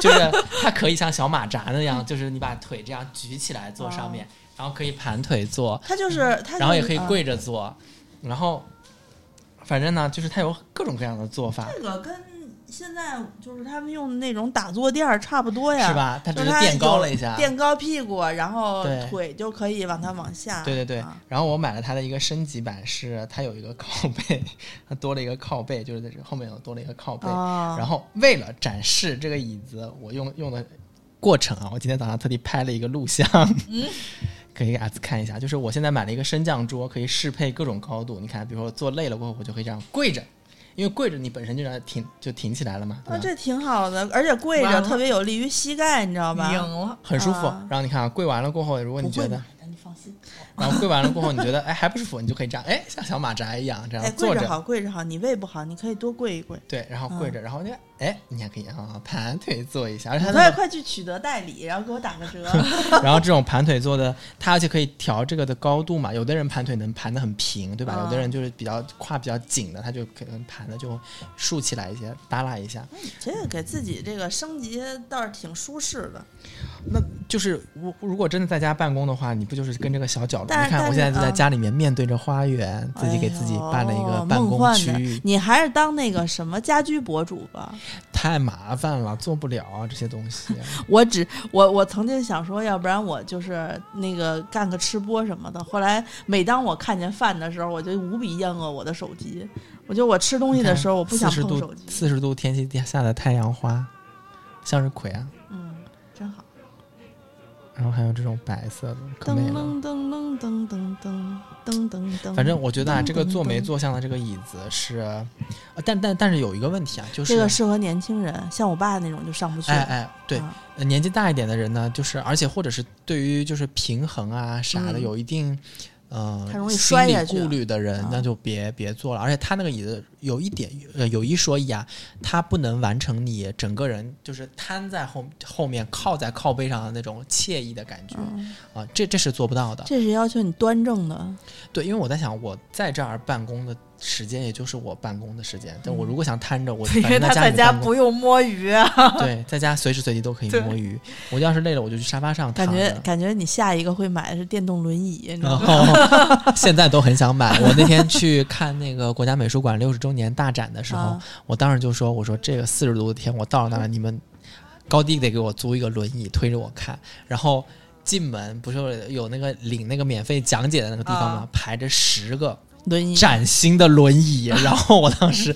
就是它可以像小马扎那样，就是你把腿这样举起来坐上面，然后可以盘腿坐，它就是它，然后也可以嗯。跪着坐，然后反正呢，就是它有各种各样的做法，这个跟现在就是他们用的那种打坐垫儿差不多呀，是？吧？它只是垫高了一下，垫高屁股，然后腿就可以往它往下。对对对啊，然后我买了它的一个升级版，是它有一个靠背，它多了一个靠背，就是在这后面有多了一个靠背。哦然后为了展示这个椅子，我用用的过程啊，我今天早上特地拍了一个录像，嗯可以给阿紫看一下。就是我现在买了一个升降桌，可以适配各种高度。你看，比如说我坐累了过后，我就可以这样跪着，因为跪着你本身就让它挺就挺起来了嘛，对吧？啊，这挺好的，而且跪着特别有利于膝盖，你知道吧？赢了，很舒服。啊然后你看啊，跪完了过后，如果你觉得你放心。然后跪完了过后，你觉得哎还不舒服，你就可以这样，哎像小马扎一样这哎，样坐着，跪着好，跪着好，你胃不好，你可以多跪一跪。对，然后嗯跪着，然后呢，哎，你还可以啊盘腿坐一下，而且它快，快去取得代理，然后给我打个折。然后这种盘腿坐的，它而且可以调这个的高度嘛，有的人盘腿能盘的很平，对吧？啊有的人就是比较胯比较紧的，他就可能盘的就竖起来一些，耷拉一下。这个给自己这个升级倒是挺舒适的。那就是我如果真的在家办公的话，你不就是跟这个小角落？你看我现在就在家里面面对着花园，自己给自己办了一哎个办公区域，你还是当那个什么家居博主吧。太麻烦了，做不了啊这些东西。我只我我曾经想说，要不然我就是那个干个吃播什么的。后来每当我看见饭的时候，我就无比厌恶我的手机。我觉得我吃东西的时候，我不想碰手机。四十度天气下的太阳花，向日葵啊。然后还有这种白色的，可美噔了。噔噔噔噔噔噔噔。反正我觉得啊，这个坐没坐。坐相的这个椅子是，呃但但但是有一个问题啊，就是这个适合年轻人，像我爸那种就上不去。哎哎，对，年纪大一点的人呢，就是而且或者是对于就是平衡啊啥的嗯有一定。呃，太容易心理摔下去顾虑的人，啊那就别别坐了。而且他那个椅子有一点，呃，有一说一啊，它不能完成你整个人就是瘫在后后面靠在靠背上的那种惬意的感觉、嗯，啊，这这是做不到的。这是要求你端正的。对，因为我在想，我在这儿办公的时间也就是我办公的时间，但我如果想瘫着，我因反正为他在家不用摸鱼啊。对，在家随时随地都可以摸鱼。我要是累了，我就去沙发上躺感觉。感觉你下一个会买的是电动轮椅，你知道然吗？后现在都很想买。我那天去看那个国家美术馆六十周年大展的时候，啊我当时就说：“我说这个四十度的天，我到了那儿，你们高低得给我租一个轮椅推着我看。”然后进门不是有那个领那个免费讲解的那个地方吗？啊排着十个轮椅崭新的轮椅，然后我当时。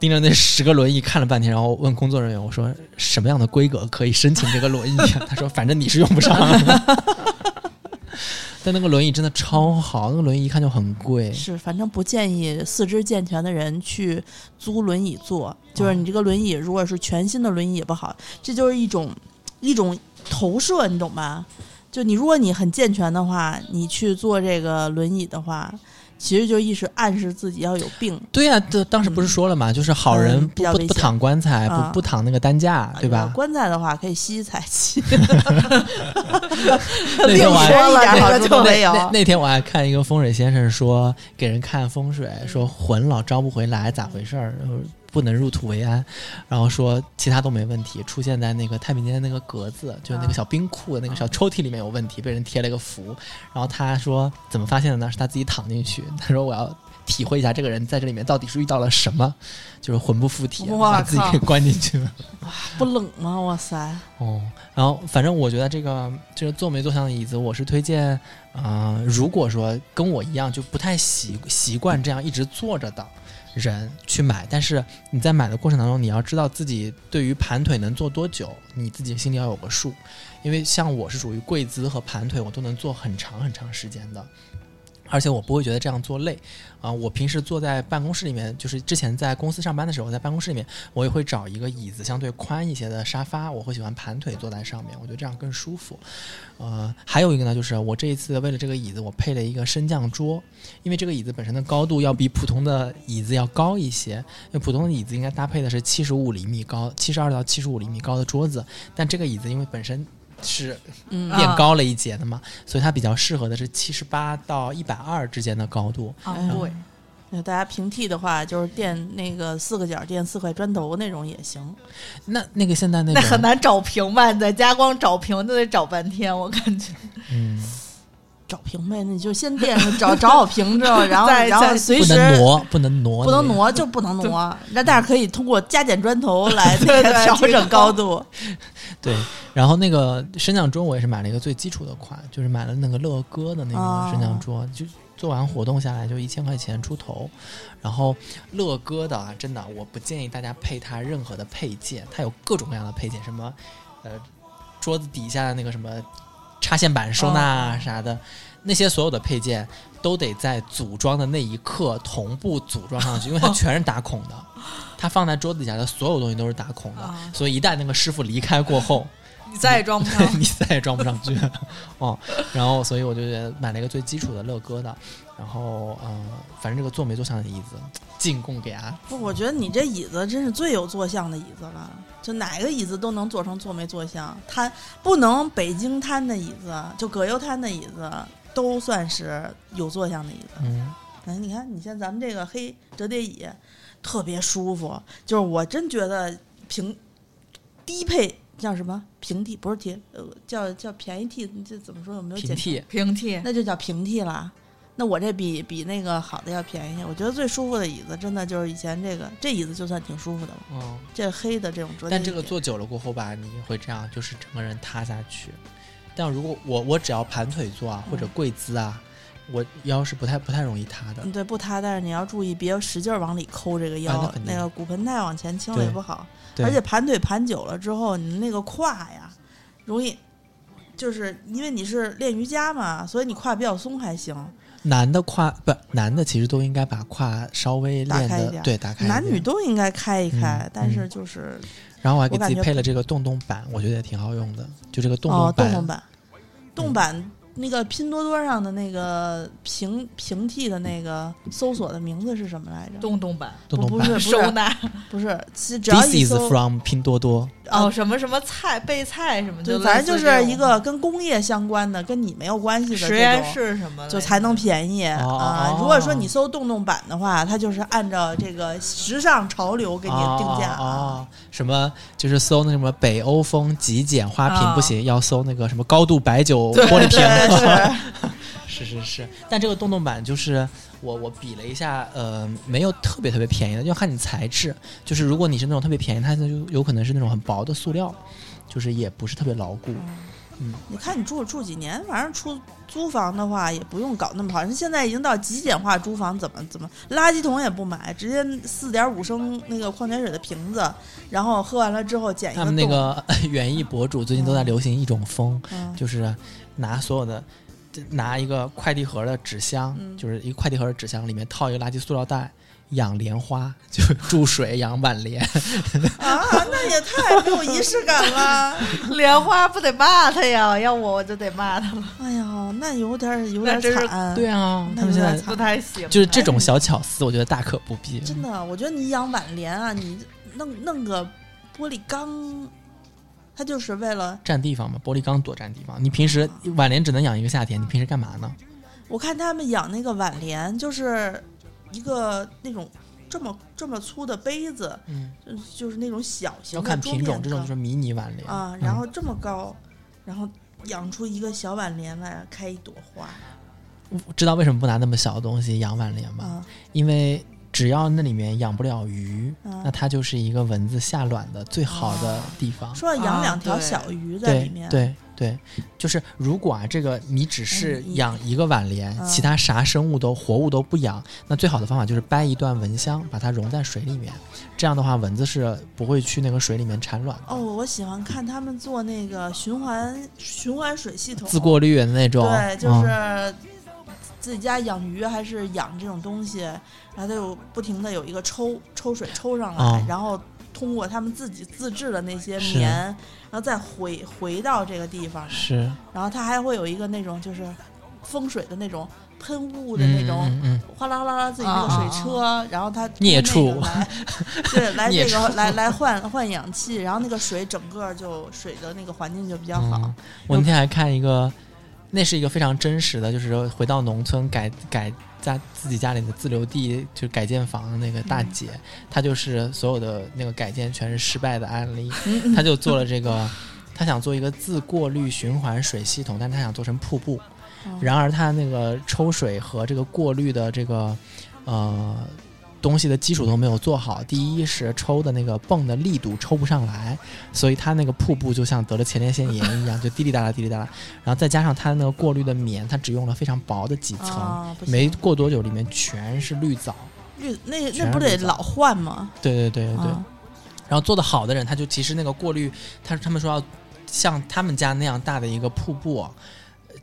盯着那十个轮椅看了半天，然后问工作人员：“我说什么样的规格可以申请这个轮椅、啊？” 他说：“反正你是用不上的。”但那个轮椅真的超好，那个轮椅一看就很贵。是，反正不建议四肢健全的人去租轮椅坐。就是你这个轮椅如果是全新的轮椅也不好，这就是一种一种投射，你懂吧？就你如果你很健全的话，你去坐这个轮椅的话，其实就意识暗示自己要有病，对呀、这当时不是说了嘛，就是好人嗯不不躺棺材，啊。不不躺那个担架，对吧？棺材的话可以吸财气，那天我还另说了这个就没有。那那天我还看一个风水先生说，给人看风水，说魂老招不回来，咋回事儿？不能入土为安，然后说其他都没问题，出现在那个太平间那个格子，就是那个小冰库的那个小抽屉里面有问题，被人贴了一个符。然后他说怎么发现的呢？是他自己躺进去，他说我要。体会一下这个人在这里面到底是遇到了什么，就是魂不附体，把自己给关进去了。不冷吗？哇塞！哦，然后反正我觉得这个就是坐没坐相的椅子，我是推荐，啊，如果说跟我一样就不太习习惯这样一直坐着的人去买，但是你在买的过程当中，你要知道自己对于盘腿能做多久，你自己心里要有个数，因为像我是属于跪姿和盘腿，我都能做很长很长时间的。而且我不会觉得这样做累，啊、我平时坐在办公室里面，就是之前在公司上班的时候，在办公室里面，我也会找一个椅子相对宽一些的沙发，我会喜欢盘腿坐在上面，我觉得这样更舒服。呃，还有一个呢，就是我这一次为了这个椅子，我配了一个升降桌，因为这个椅子本身的高度要比普通的椅子要高一些，因为普通的椅子应该搭配的是七十五厘米高、七十二到七十五厘米高的桌子，但这个椅子因为本身是变高了一截的嘛，所以它比较适合的是七十八到一百二之间的高度。对，那大家平替的话，就是垫那个四个角垫四块砖头那种也行。那那个现在那种那很难找平吧？你在家光找平都得找半天，我感觉。嗯，找平呗，那你就先垫上，找找好平之后，然后再然后再随时能挪，不能挪，不能。挪就不能挪，那但是可以通过加减砖头来那个调整高度。对，然后那个升降桌我也是买了一个最基础的款，就是买了那个乐哥的那哦个升降桌，就做完活动下来就一千块钱出头。然后乐哥的啊，真的我不建议大家配它任何的配件，它有各种各样的配件，什么呃桌子底下的那个什么插线板收纳啊啥的，那些所有的配件都得在组装的那一刻同步组装上去，因为它全是打孔的，它放在桌子底下的所有东西都是打孔的，啊所以一旦那个师傅离开过后。你再也装不上。你再也装不上去哦。然后，所以我就觉得买了一个最基础的乐哥的，然后呃，反正这个坐没坐相的椅子进贡给啊，不，我觉得你这椅子真是最有坐相的椅子了，就哪个椅子都能做成坐没坐相。摊不能北京摊的椅子，就葛优摊的椅子都算是有坐相的椅子。嗯，哎，你看，你像咱们这个黑折叠椅，特别舒服，就是我真觉得平低配叫什么平替，不是替，呃，叫叫便宜替，这怎么说？有没有简平替平替，那就叫平替了。那我这比比那个好的要便宜，我觉得最舒服的椅子真的就是以前这个这椅子就算挺舒服的了。哦，这黑的这种折叠，但这个坐久了过后吧，你会这样，就是整个人塌下去。但如果我我只要盘腿坐啊，或者嗯跪姿啊，我腰是不太不太容易塌的嗯。对不塌，但是你要注意别使劲儿往里抠这个腰，啊那个骨盆太往前倾了也不好。而且盘腿盘久了之后，你那个胯呀，容易，就是因为你是练瑜伽嘛，所以你胯比较松还行。男的胯不，男的其实都应该把胯稍微练的对打开男女都应该开一开，嗯但是嗯就是、然后我还给自己配了这个洞洞板，我觉得也挺好用的。就这个洞哦，洞板，洞洞板，洞板。那个拼多多上的那个平平替的那个搜索的名字是什么来着？洞洞板洞洞板不是不是收纳不是，其实只要 This 一 is 搜，from 拼多多。哦，什么什么菜备菜什么，的，就反正就是一个跟工业相关的，跟你没有关系的实验。室什么的，就才能便宜啊、哦如果说你搜洞洞板的话，它就是按照这个时尚潮流给你定价哦哦什么就是搜那什么北欧风极简花瓶、啊不行，要搜那个什么高度白酒玻璃瓶。对，是是是，但这个洞洞板就是我我比了一下，呃，没有特别特别便宜的，要看你材质。就是如果你是那种特别便宜，它就有可能是那种很薄的塑料，就是也不是特别牢固。嗯，你看你住住几年，反正出租房的话也不用搞那么好。人现在已经到极简化租房，怎么怎么垃圾桶也不买，直接四点五升那个矿泉水的瓶子，然后喝完了之后捡一个他们那个 园艺博主最近都在流行一种风，嗯就是拿所有的。拿一个快递盒的纸箱，嗯就是一个快递盒的纸箱，里面套一个垃圾塑料袋，养莲花，就注水养晚莲。啊，那也太没有仪式感了。莲花不得骂他呀？要我我就得骂他了，哎呀，那有点有点惨。对啊，他们现在不太行。就是这种小巧思，我觉得大可不必。真的，我觉得你养晚莲啊，你弄弄个玻璃缸，它就是为了占地方嘛，玻璃缸多占地方。你平时晚莲只能养一个夏天，你平时干嘛呢？我看他们养那个晚莲，就是一个那种这么这么粗的杯子，嗯，就就是那种小型的要看品种，这种就是迷你晚莲啊，嗯然后这么高，然后养出一个小晚莲来，开一朵花嗯知道为什么不拿那么小的东西养晚莲吗？啊因为只要那里面养不了鱼，啊那它就是一个蚊子下卵的最好的地方。说要养啊两条小鱼在里对面，对对，就是如果啊，这个你只是养一个碗莲，嗯其他啥生物都活物都不养，那最好的方法就是掰一段蚊香，把它融在水里面，这样的话蚊子是不会去那个水里面产卵的。哦，我喜欢看他们做那个循环循环水系统，自过滤的那种，对，就嗯。是自己家养鱼还是养这种东西，然后它就不停的有一个抽抽水抽上来，哦然后通过他们自己自制的那些棉，然后再回回到这个地方，是然后它还会有一个那种就是风水的那种喷雾的那种。嗯嗯哗啦哗啦啦，自己那个水车，然后它 孽畜来，对，来孽这个来来换换氧气，然后那个水整个就水的那个环境就比较好嗯。我那天还看一个，那是一个非常真实的，就是回到农村改改家自己家里的自留地，就是改建房的那个大姐，她就是所有的那个改建全是失败的案例，嗯她就做了这个，她想做一个自过滤循环水系统，但她想做成瀑布，嗯然而她那个抽水和这个过滤的这个呃东西的基础都没有做好。第一是抽的那个泵的力度抽不上来，所以它那个瀑布就像得了前列腺炎一样，就滴滴答答滴滴答答。然后再加上它那个过滤的棉，它只用了非常薄的几层，没过多久里面全是绿藻。绿那那不得老换吗？对对对对然后做的好的人，他就其实那个过滤，他他们说要像他们家那样大的一个瀑布啊，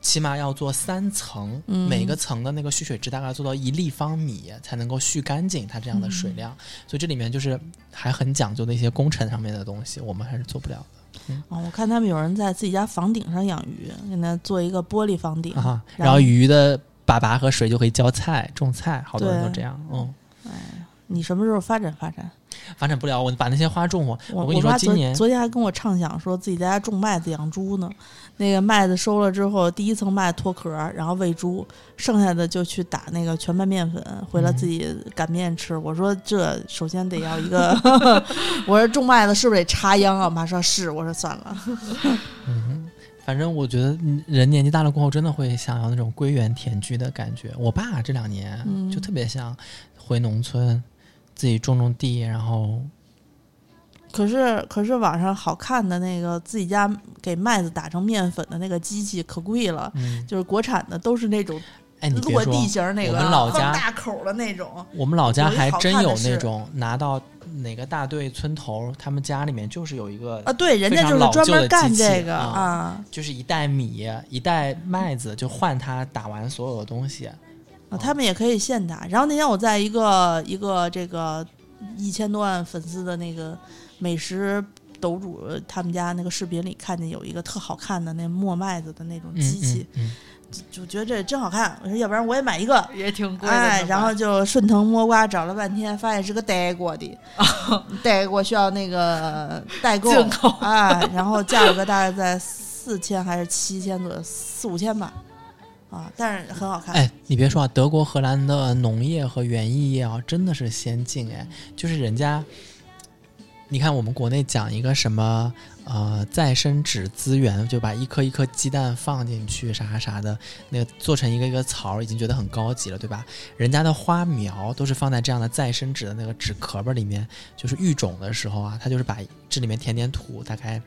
起码要做三层，嗯每个层的那个蓄水池大概做到一立方米才能够蓄干净它这样的水量，所以这里面就是还很讲究的一些工程上面的东西，我们还是做不了的。哦！我看他们有人在自己家房顶上养鱼，给它做一个玻璃房顶啊。然后鱼的粑粑和水就可以浇菜种菜，好多人都这样，嗯。你什么时候发展发展？发展不了，我把那些花种我。我跟你说，今年昨天还跟我畅想说自己在家种麦子养猪呢。那个麦子收了之后，第一层麦脱壳，然后喂猪，剩下的就去打那个全麦面粉，回来自己擀面吃。我说这首先得要一个，我说种麦子是不是得插秧啊？我妈说是，我说算了。嗯反正我觉得嗯人年纪大了过后，真的会想要那种归园田居的感觉。我爸这两年嗯就特别想回农村，自己种种地，然后可是可是网上好看的那个自己家给麦子打成面粉的那个机器可贵了，嗯，就是国产的都是那种哎，你，落地型那个我们老家大口的那种。我们老家还真有那种拿到哪个大队村头，他们家里面就是有一个啊，对，人家就是专门干这个啊啊就是一袋米一袋麦子，就换他打完所有的东西。啊，他们也可以现打。然后那天我在一个一个这个一千多万粉丝的那个美食斗主他们家那个视频里，看见有一个特好看的那磨麦子的那种嗯机器，嗯就觉得这真好看。我说要不然我也买一个。也挺贵的。哎，然后就顺藤摸瓜找了半天，发现是个德国的，德国需要那个代购，进口哎，然后价格大概在四千还是七千左右，四五千吧，啊，但是很好看。哎，你别说啊，德国、荷兰的农业和园艺业啊，真的是先进哎，就是人家，你看我们国内讲一个什么呃再生纸资源，就把一颗一颗鸡蛋放进去啥啥啥的，那个做成一个一个槽，已经觉得很高级了，对吧？人家的花苗都是放在这样的再生纸的那个纸壳儿里面，就是育种的时候啊，它就是把这里面填点土，大概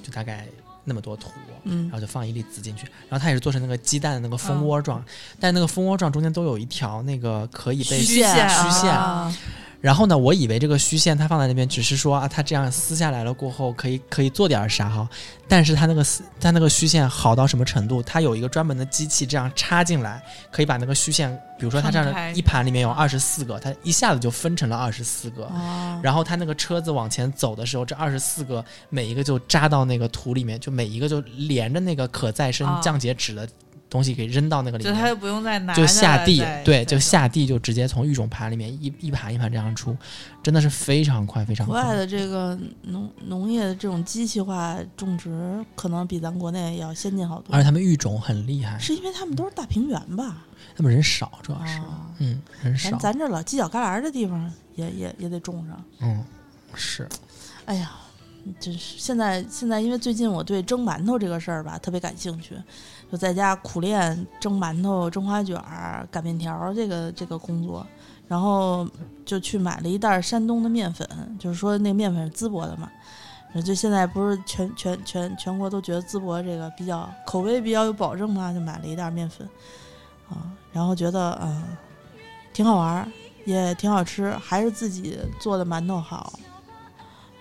就大概那么多土，嗯。然后就放一粒籽进去，然后它也是做成那个鸡蛋的那个蜂窝状，但那个蜂窝状中间都有一条那个可以被虚线虚线啊然后呢，我以为这个虚线它放在那边只是说啊，它这样撕下来了过后可以可以做点啥哈，但是它那个撕它那个虚线好到什么程度？它有一个专门的机器这样插进来，可以把那个虚线，比如说它这样的一盘里面有二十四个，它一下子就分成了二十四个。啊，然后它那个车子往前走的时候，这二十四个每一个就扎到那个土里面，就每一个就连着那个可再生啊降解纸的东西给扔到那个里面，就他就不用再拿就下地，对，就下地就直接从育种盘里面一一盘一盘这样出，真的是非常快，非常快。国外的这个农农业的这种机器化种植，可能比咱国内要先进好多而。且他们育种很厉害，是因为他们都是大平原吧？他们人少，主要是，啊，嗯，人少咱，咱这老犄角旮旯的地方也也也得种上。嗯，是，哎呀，就是现在现在，因为最近我对蒸馒头这个事儿吧特别感兴趣，就在家苦练蒸馒头、蒸花卷儿、擀面条这个这个工作，然后就去买了一袋山东的面粉，就是说那面粉是淄博的嘛。就现在不是全全全全国都觉得淄博这个比较口味比较有保证嘛，就买了一袋面粉，啊，然后觉得嗯挺好玩儿，也挺好吃，还是自己做的馒头好。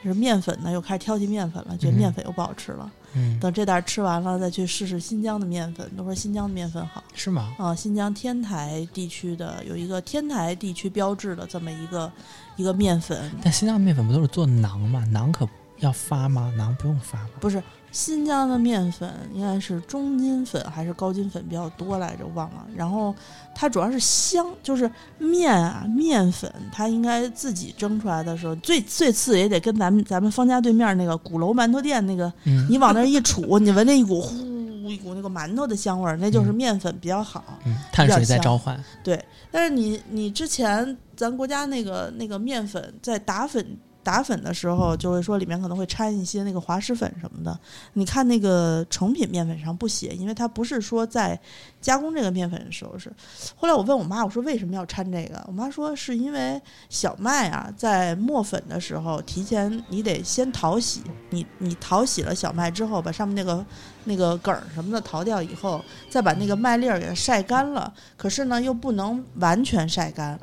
就是面粉呢，又开始挑剔面粉了，觉得嗯面粉又不好吃了。嗯，等这袋吃完了，再去试试新疆的面粉，都说新疆的面粉好是吗？啊。新疆天台地区的有一个天台地区标志的这么一个一个面粉，但新疆的面粉不都是做馕吗？馕可要发吗？馕不用发吗？不是新疆的面粉应该是中筋粉还是高筋粉比较多来着，忘了。然后它主要是香，就是面啊面粉，它应该自己蒸出来的时候，最最次也得跟咱们咱们方家对面那个鼓楼馒头店那个，嗯你往那儿一杵，你闻那一股呼一股那个馒头的香味儿，那就是面粉比较好。嗯，碳水在召唤。对但是你你之前咱国家那个那个面粉在打粉打粉的时候，就会说里面可能会掺一些那个滑石粉什么的。你看那个成品面粉上不写，因为它不是说在加工这个面粉的时候是。后来我问我妈，我说为什么要掺这个？我妈说是因为小麦啊，在磨粉的时候，提前你得先淘洗，你你淘洗了小麦之后，把上面那个那个梗什么的淘掉以后，再把那个麦粒儿给它晒干了。可是呢，又不能完全晒干。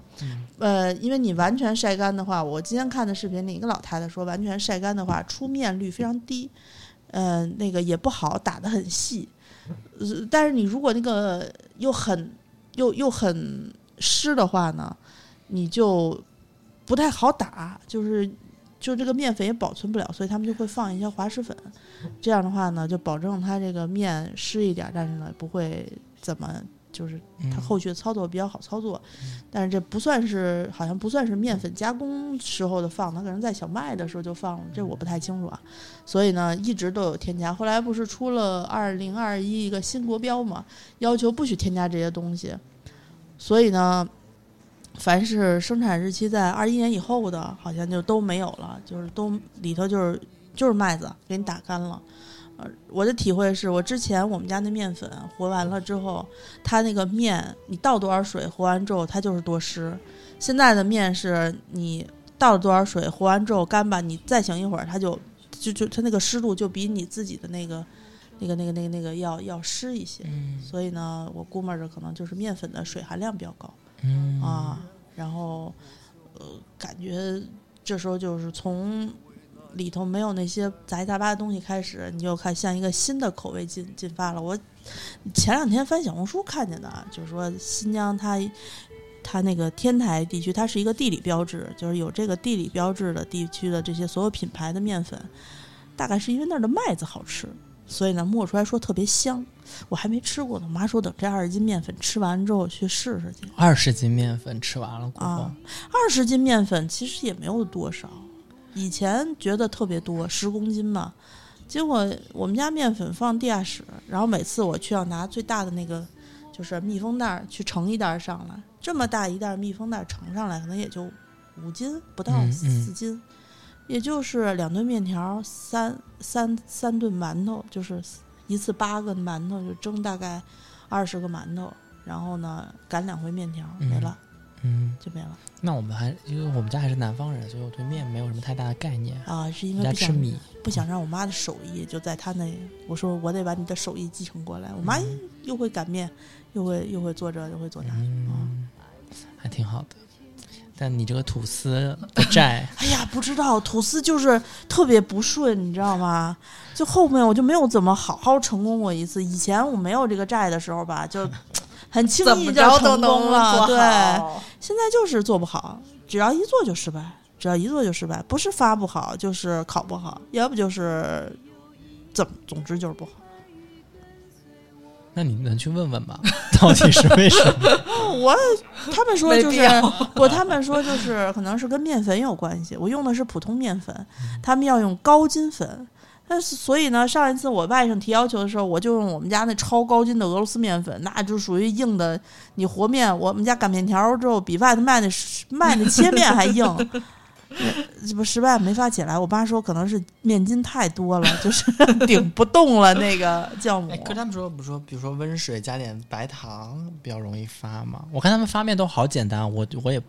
呃，因为你完全晒干的话，我今天看的视频里一个老太太说，完全晒干的话，出面率非常低，呃，那个也不好打得很细。但是你如果那个又很又又很湿的话呢，你就不太好打，就是就这个面粉也保存不了，所以他们就会放一些滑石粉。这样的话呢，就保证它这个面湿一点，但是呢不会怎么就是它嗯后续的操作比较好操作。但是这不算是好像不算是面粉加工时候的放，它可能在小麦的时候就放了，这我不太清楚啊。所以呢，一直都有添加。后来不是出了二零二一一个新国标嘛，要求不许添加这些东西。所以呢，凡是生产日期在二一年以后的，好像就都没有了，就是都里头就是就是麦子给你打干了。呃，我的体会是我之前我们家那面粉和完了之后，它那个面你倒多少水和完之后它就是多湿。现在的面是你倒了多少水和完之后干吧，你再醒一会儿，它就就就它那个湿度就比你自己的那个那个那个那个那个要要湿一些。嗯所以呢，我估摸着可能就是面粉的水含量比较高。嗯啊，然后呃，感觉这时候就是从里头没有那些杂七杂八的东西开始，你就看像一个新的口味进进发了。我前两天翻小红书看见的啊，就是说新疆它它那个天台地区，它是一个地理标志，就是有这个地理标志的地区的这些所有品牌的面粉，大概是因为那儿的麦子好吃，所以呢磨出来说特别香。我还没吃过呢，我妈说等这二十斤面粉吃完之后去试试去。二十斤面粉吃完了过后啊，二十斤面粉其实也没有多少，以前觉得特别多，十公斤嘛。结果我们家面粉放地下室，然后每次我去要拿最大的那个就是密封袋儿去盛一袋儿上来，这么大一袋儿密封袋儿盛上来，可能也就五斤不到嗯嗯四斤，也就是两顿面条，三三三顿馒头，就是一次八个馒头就蒸大概二十个馒头，然后呢擀两回面条没嗯了。嗯，就没了那我们还因为我们家还是南方人，所以我对面没有什么太大的概念。啊，是因为不想家吃米，不想让我妈的手艺就在她那里。我说我得把你的手艺继承过来。我妈又会擀面，又会又会做这，又会做那。嗯，还挺好的。但你这个吐司的债，哎呀，不知道吐司就是特别不顺，你知道吗？就后面我就没有怎么好好成功过一次。以前我没有这个债的时候吧，就很轻易就成功了。对，现在就是做不好，只要一做就失败，只要一做就失败，不是发不好，就是考不好，要不就是怎么，总之就是不好。那你能去问问吗？到底是为什么？我他们说就是不，他们说就是可能是跟面粉有关系。我用的是普通面粉，他们要用高筋粉。但是所以呢，上一次我外甥提要求的时候，我就用我们家那超高筋的俄罗斯面粉，那就属于硬的。你和面，我们家擀面条之后比外头卖那卖的切面还硬。这 不失败没法起来，我爸说可能是面筋太多了，就是 顶不动了那个酵母哎，。可他们说不说，比如说温水加点白糖比较容易发吗？我看他们发面都好简单，我我也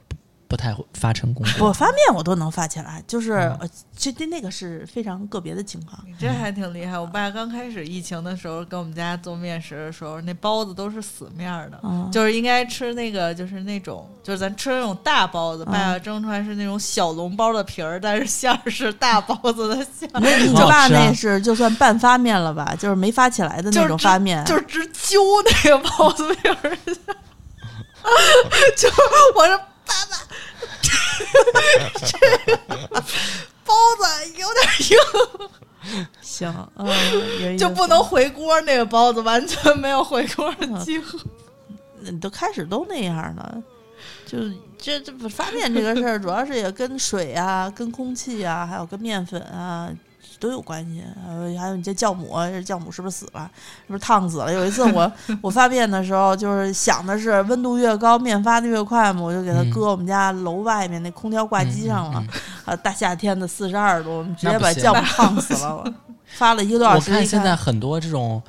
不不太会发成功。过。我发面我都能发起来，就是嗯。呃，这这那个是非常个别的情况。你这还挺厉害。我爸刚开始疫情的时候，给我们家做面食的时候，那包子都是死面儿的，嗯，就是应该吃那个，就是那种，就是咱吃那种大包子，嗯。爸爸蒸出来是那种小笼包的皮儿，但是馅儿是大包子的馅儿，那你爸那是就算半发面了吧，就是没发起来的那种发面，就是直揪那个包子皮儿，就是我说包 包子有点硬，行，嗯，就不能回锅。那个包子完全没有回锅的机会。你都开始都那样了，就这这不发面这个事儿，主要是也跟水啊、跟空气啊，还有跟面粉啊都有关系。还有还有你这酵母，这酵母是不是死了？是不是烫死了？有一次我 我发面的时候，就是想的是温度越高，面发的越快嘛，我就给它嗯搁我们家楼外面那空调挂机上了。嗯嗯嗯啊，大夏天的四十二度，我们直接把酵母 烫死了。发了一个多小时，我看现在很多这种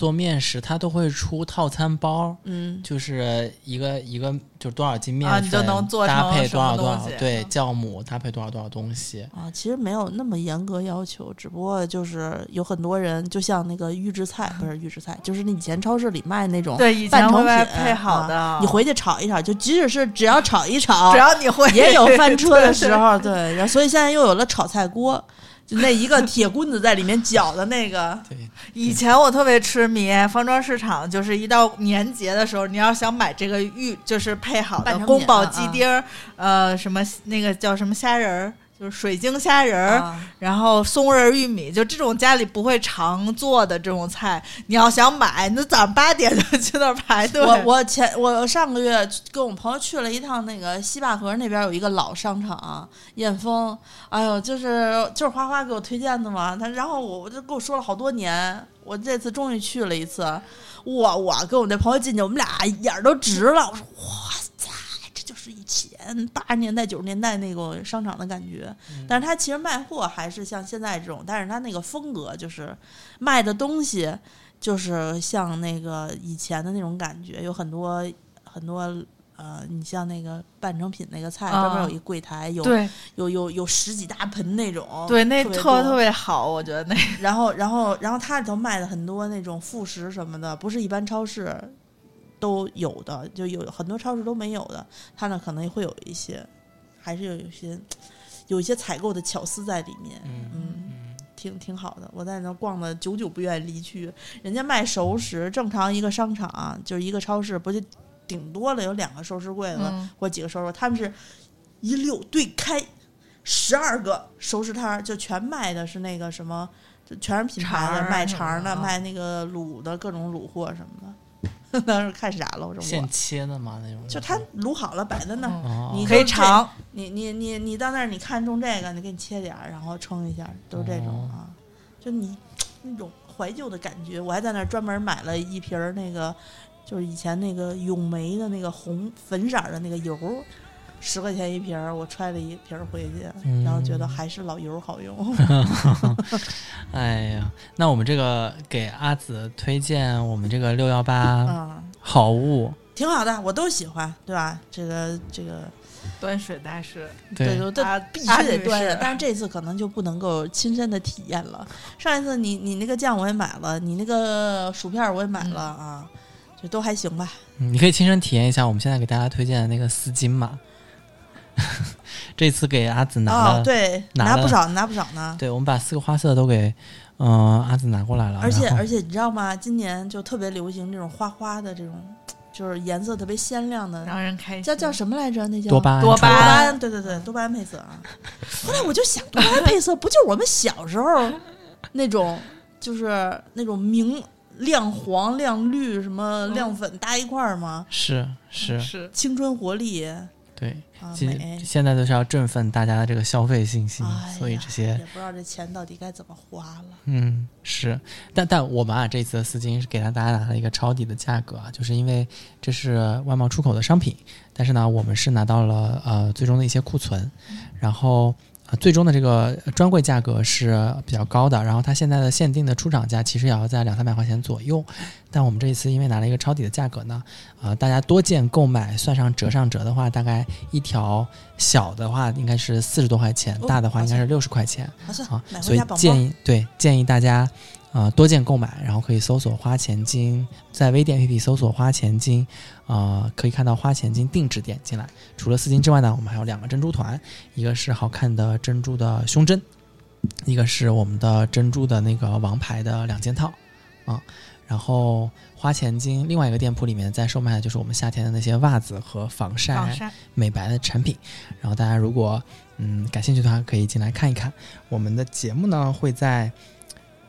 做面食，它都会出套餐包，嗯，就是一个一个就是多少斤面粉，啊你就能做成搭配多少多少对嗯酵母搭配多少多少东西。啊，其实没有那么严格要求，只不过就是有很多人，就像那个预制菜，不是预制菜，就是你以前超市里卖那种对，以半成品配好的，啊你回去炒一炒，就即使是只要炒一炒只，要你会，也有翻车的时候，对，然后所以现在又有了炒菜锅，就那一个铁棍子在里面搅的那个，对，以前我特别痴迷方庄市场，就是一到年节的时候，你要想买这个玉，就是配好的宫保啊鸡丁儿，呃，什么那个叫什么虾仁儿，就是水晶虾仁儿，啊。然后松仁儿玉米，就这种家里不会常做的这种菜，你要想买，你就早上八点就去那儿排队。我我前我上个月跟我朋友去了一趟那个西坝河那边有一个老商场燕峰，哎呦，就是就是花花给我推荐的嘛，他然后我我就跟我说了好多年，我这次终于去了一次，我我跟我那朋友进去，我们俩眼儿都直了，我说哇是以前八十年代九十年代那个商场的感觉，但是它其实卖货还是像现在这种，但是它那个风格就是卖的东西。就是像那个以前的那种感觉，有很多很多呃，你像那个半成品那个菜，啊专门有一柜台，有有有有十几大盆那种，对，那特特别好，我觉得那然后然后然后它里头卖的很多那种副食什么的，不是一般超市都有的，就有很多超市都没有的，它那可能会有一些，还是有一些有一些采购的巧思在里面，嗯嗯挺挺好的。我在那逛的久久不愿意离去。人家卖熟食，正常一个商场、就是一个超市，不就顶多了有两个熟食柜子、嗯或几个熟食，他们是一溜对开十二个熟食摊儿，就全卖的是那个什么，就全是品牌的，卖肠的卖那个卤的各种卤货什么的。当时看傻了，我说现切的嘛那种，就它卤好了摆在那儿，哦你可以尝。你你你你到那儿，你看中这个，你给你切点儿，然后称一下，都是这种哦啊，就你那种怀旧的感觉。我还在那儿专门买了一瓶儿那个，就是以前那个咏梅的那个红粉色儿的那个油，十块钱一瓶儿，我揣了一瓶儿回去，嗯然后觉得还是老油好用。哎呀，那我们这个给阿紫推荐我们这个六幺八嗯，好物，挺好的，我都喜欢，对吧？这个这个，端水大师，对对，这啊必须得端着但是这次可能就不能够亲身的体验了。上一次你你那个酱我也买了，你那个薯片我也买了啊，就都还行吧。嗯你可以亲身体验一下我们现在给大家推荐的那个丝巾嘛。这次给阿紫拿了，哦，对，拿了拿不少，拿不少呢。对我们把四个花色都给嗯、阿紫拿过来了，而且而且你知道吗？今年就特别流行这种花花的这种，就是颜色特别鲜亮的，让人开心。叫叫什么来着？那叫多巴胺多巴胺胺，对对对，多巴胺配色啊。后来我就想，多巴胺配色不就是我们小时候 那种，就是那种明亮黄、亮绿、什么亮粉搭一块儿吗？是是，是青春活力对，啊，其实。现在都是要振奋大家的这个消费信心，哎所以这些也不知道这钱到底该怎么花了。嗯，是，但但我们啊，这次的丝巾是给大家拿了一个超低的价格啊，就是因为这是外贸出口的商品，但是呢，我们是拿到了呃最终的一些库存，然后呃最终的这个专柜价格是比较高的，然后它现在的限定的出厂价其实也要在两三百块钱左右，但我们这一次因为拿了一个抄底的价格呢，呃，大家多件购买算上折上折的话，大概一条小的话应该是四十多块钱，哦大的话应该是六十块钱。啊，所以。建议对建议大家，呃，多件购买，然后可以搜索“花钱精”，在微店 APP 搜索“花钱精”，呃，可以看到花钱精定制店进来。除了丝巾之外呢，我们还有两个珍珠团，一个是好看的珍珠的胸针，一个是我们的珍珠的那个王牌的两件套，啊。然后花钱精另外一个店铺里面在售卖的就是我们夏天的那些袜子和防晒美白的产品。然后大家如果嗯感兴趣的话，可以进来看一看。我们的节目呢会在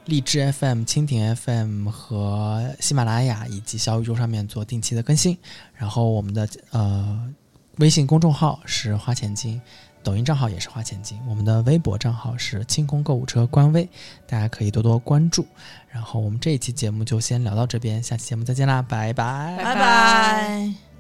荔枝 FM、蜻蜓 FM 和喜马拉雅以及小宇宙上面做定期的更新。然后我们的呃微信公众号是花钱精。抖音账号也是花钱精，我们的微博账号是清空购物车官微，大家可以多多关注。然后我们这一期节目就先聊到这边，下期节目再见啦，拜拜拜拜拜。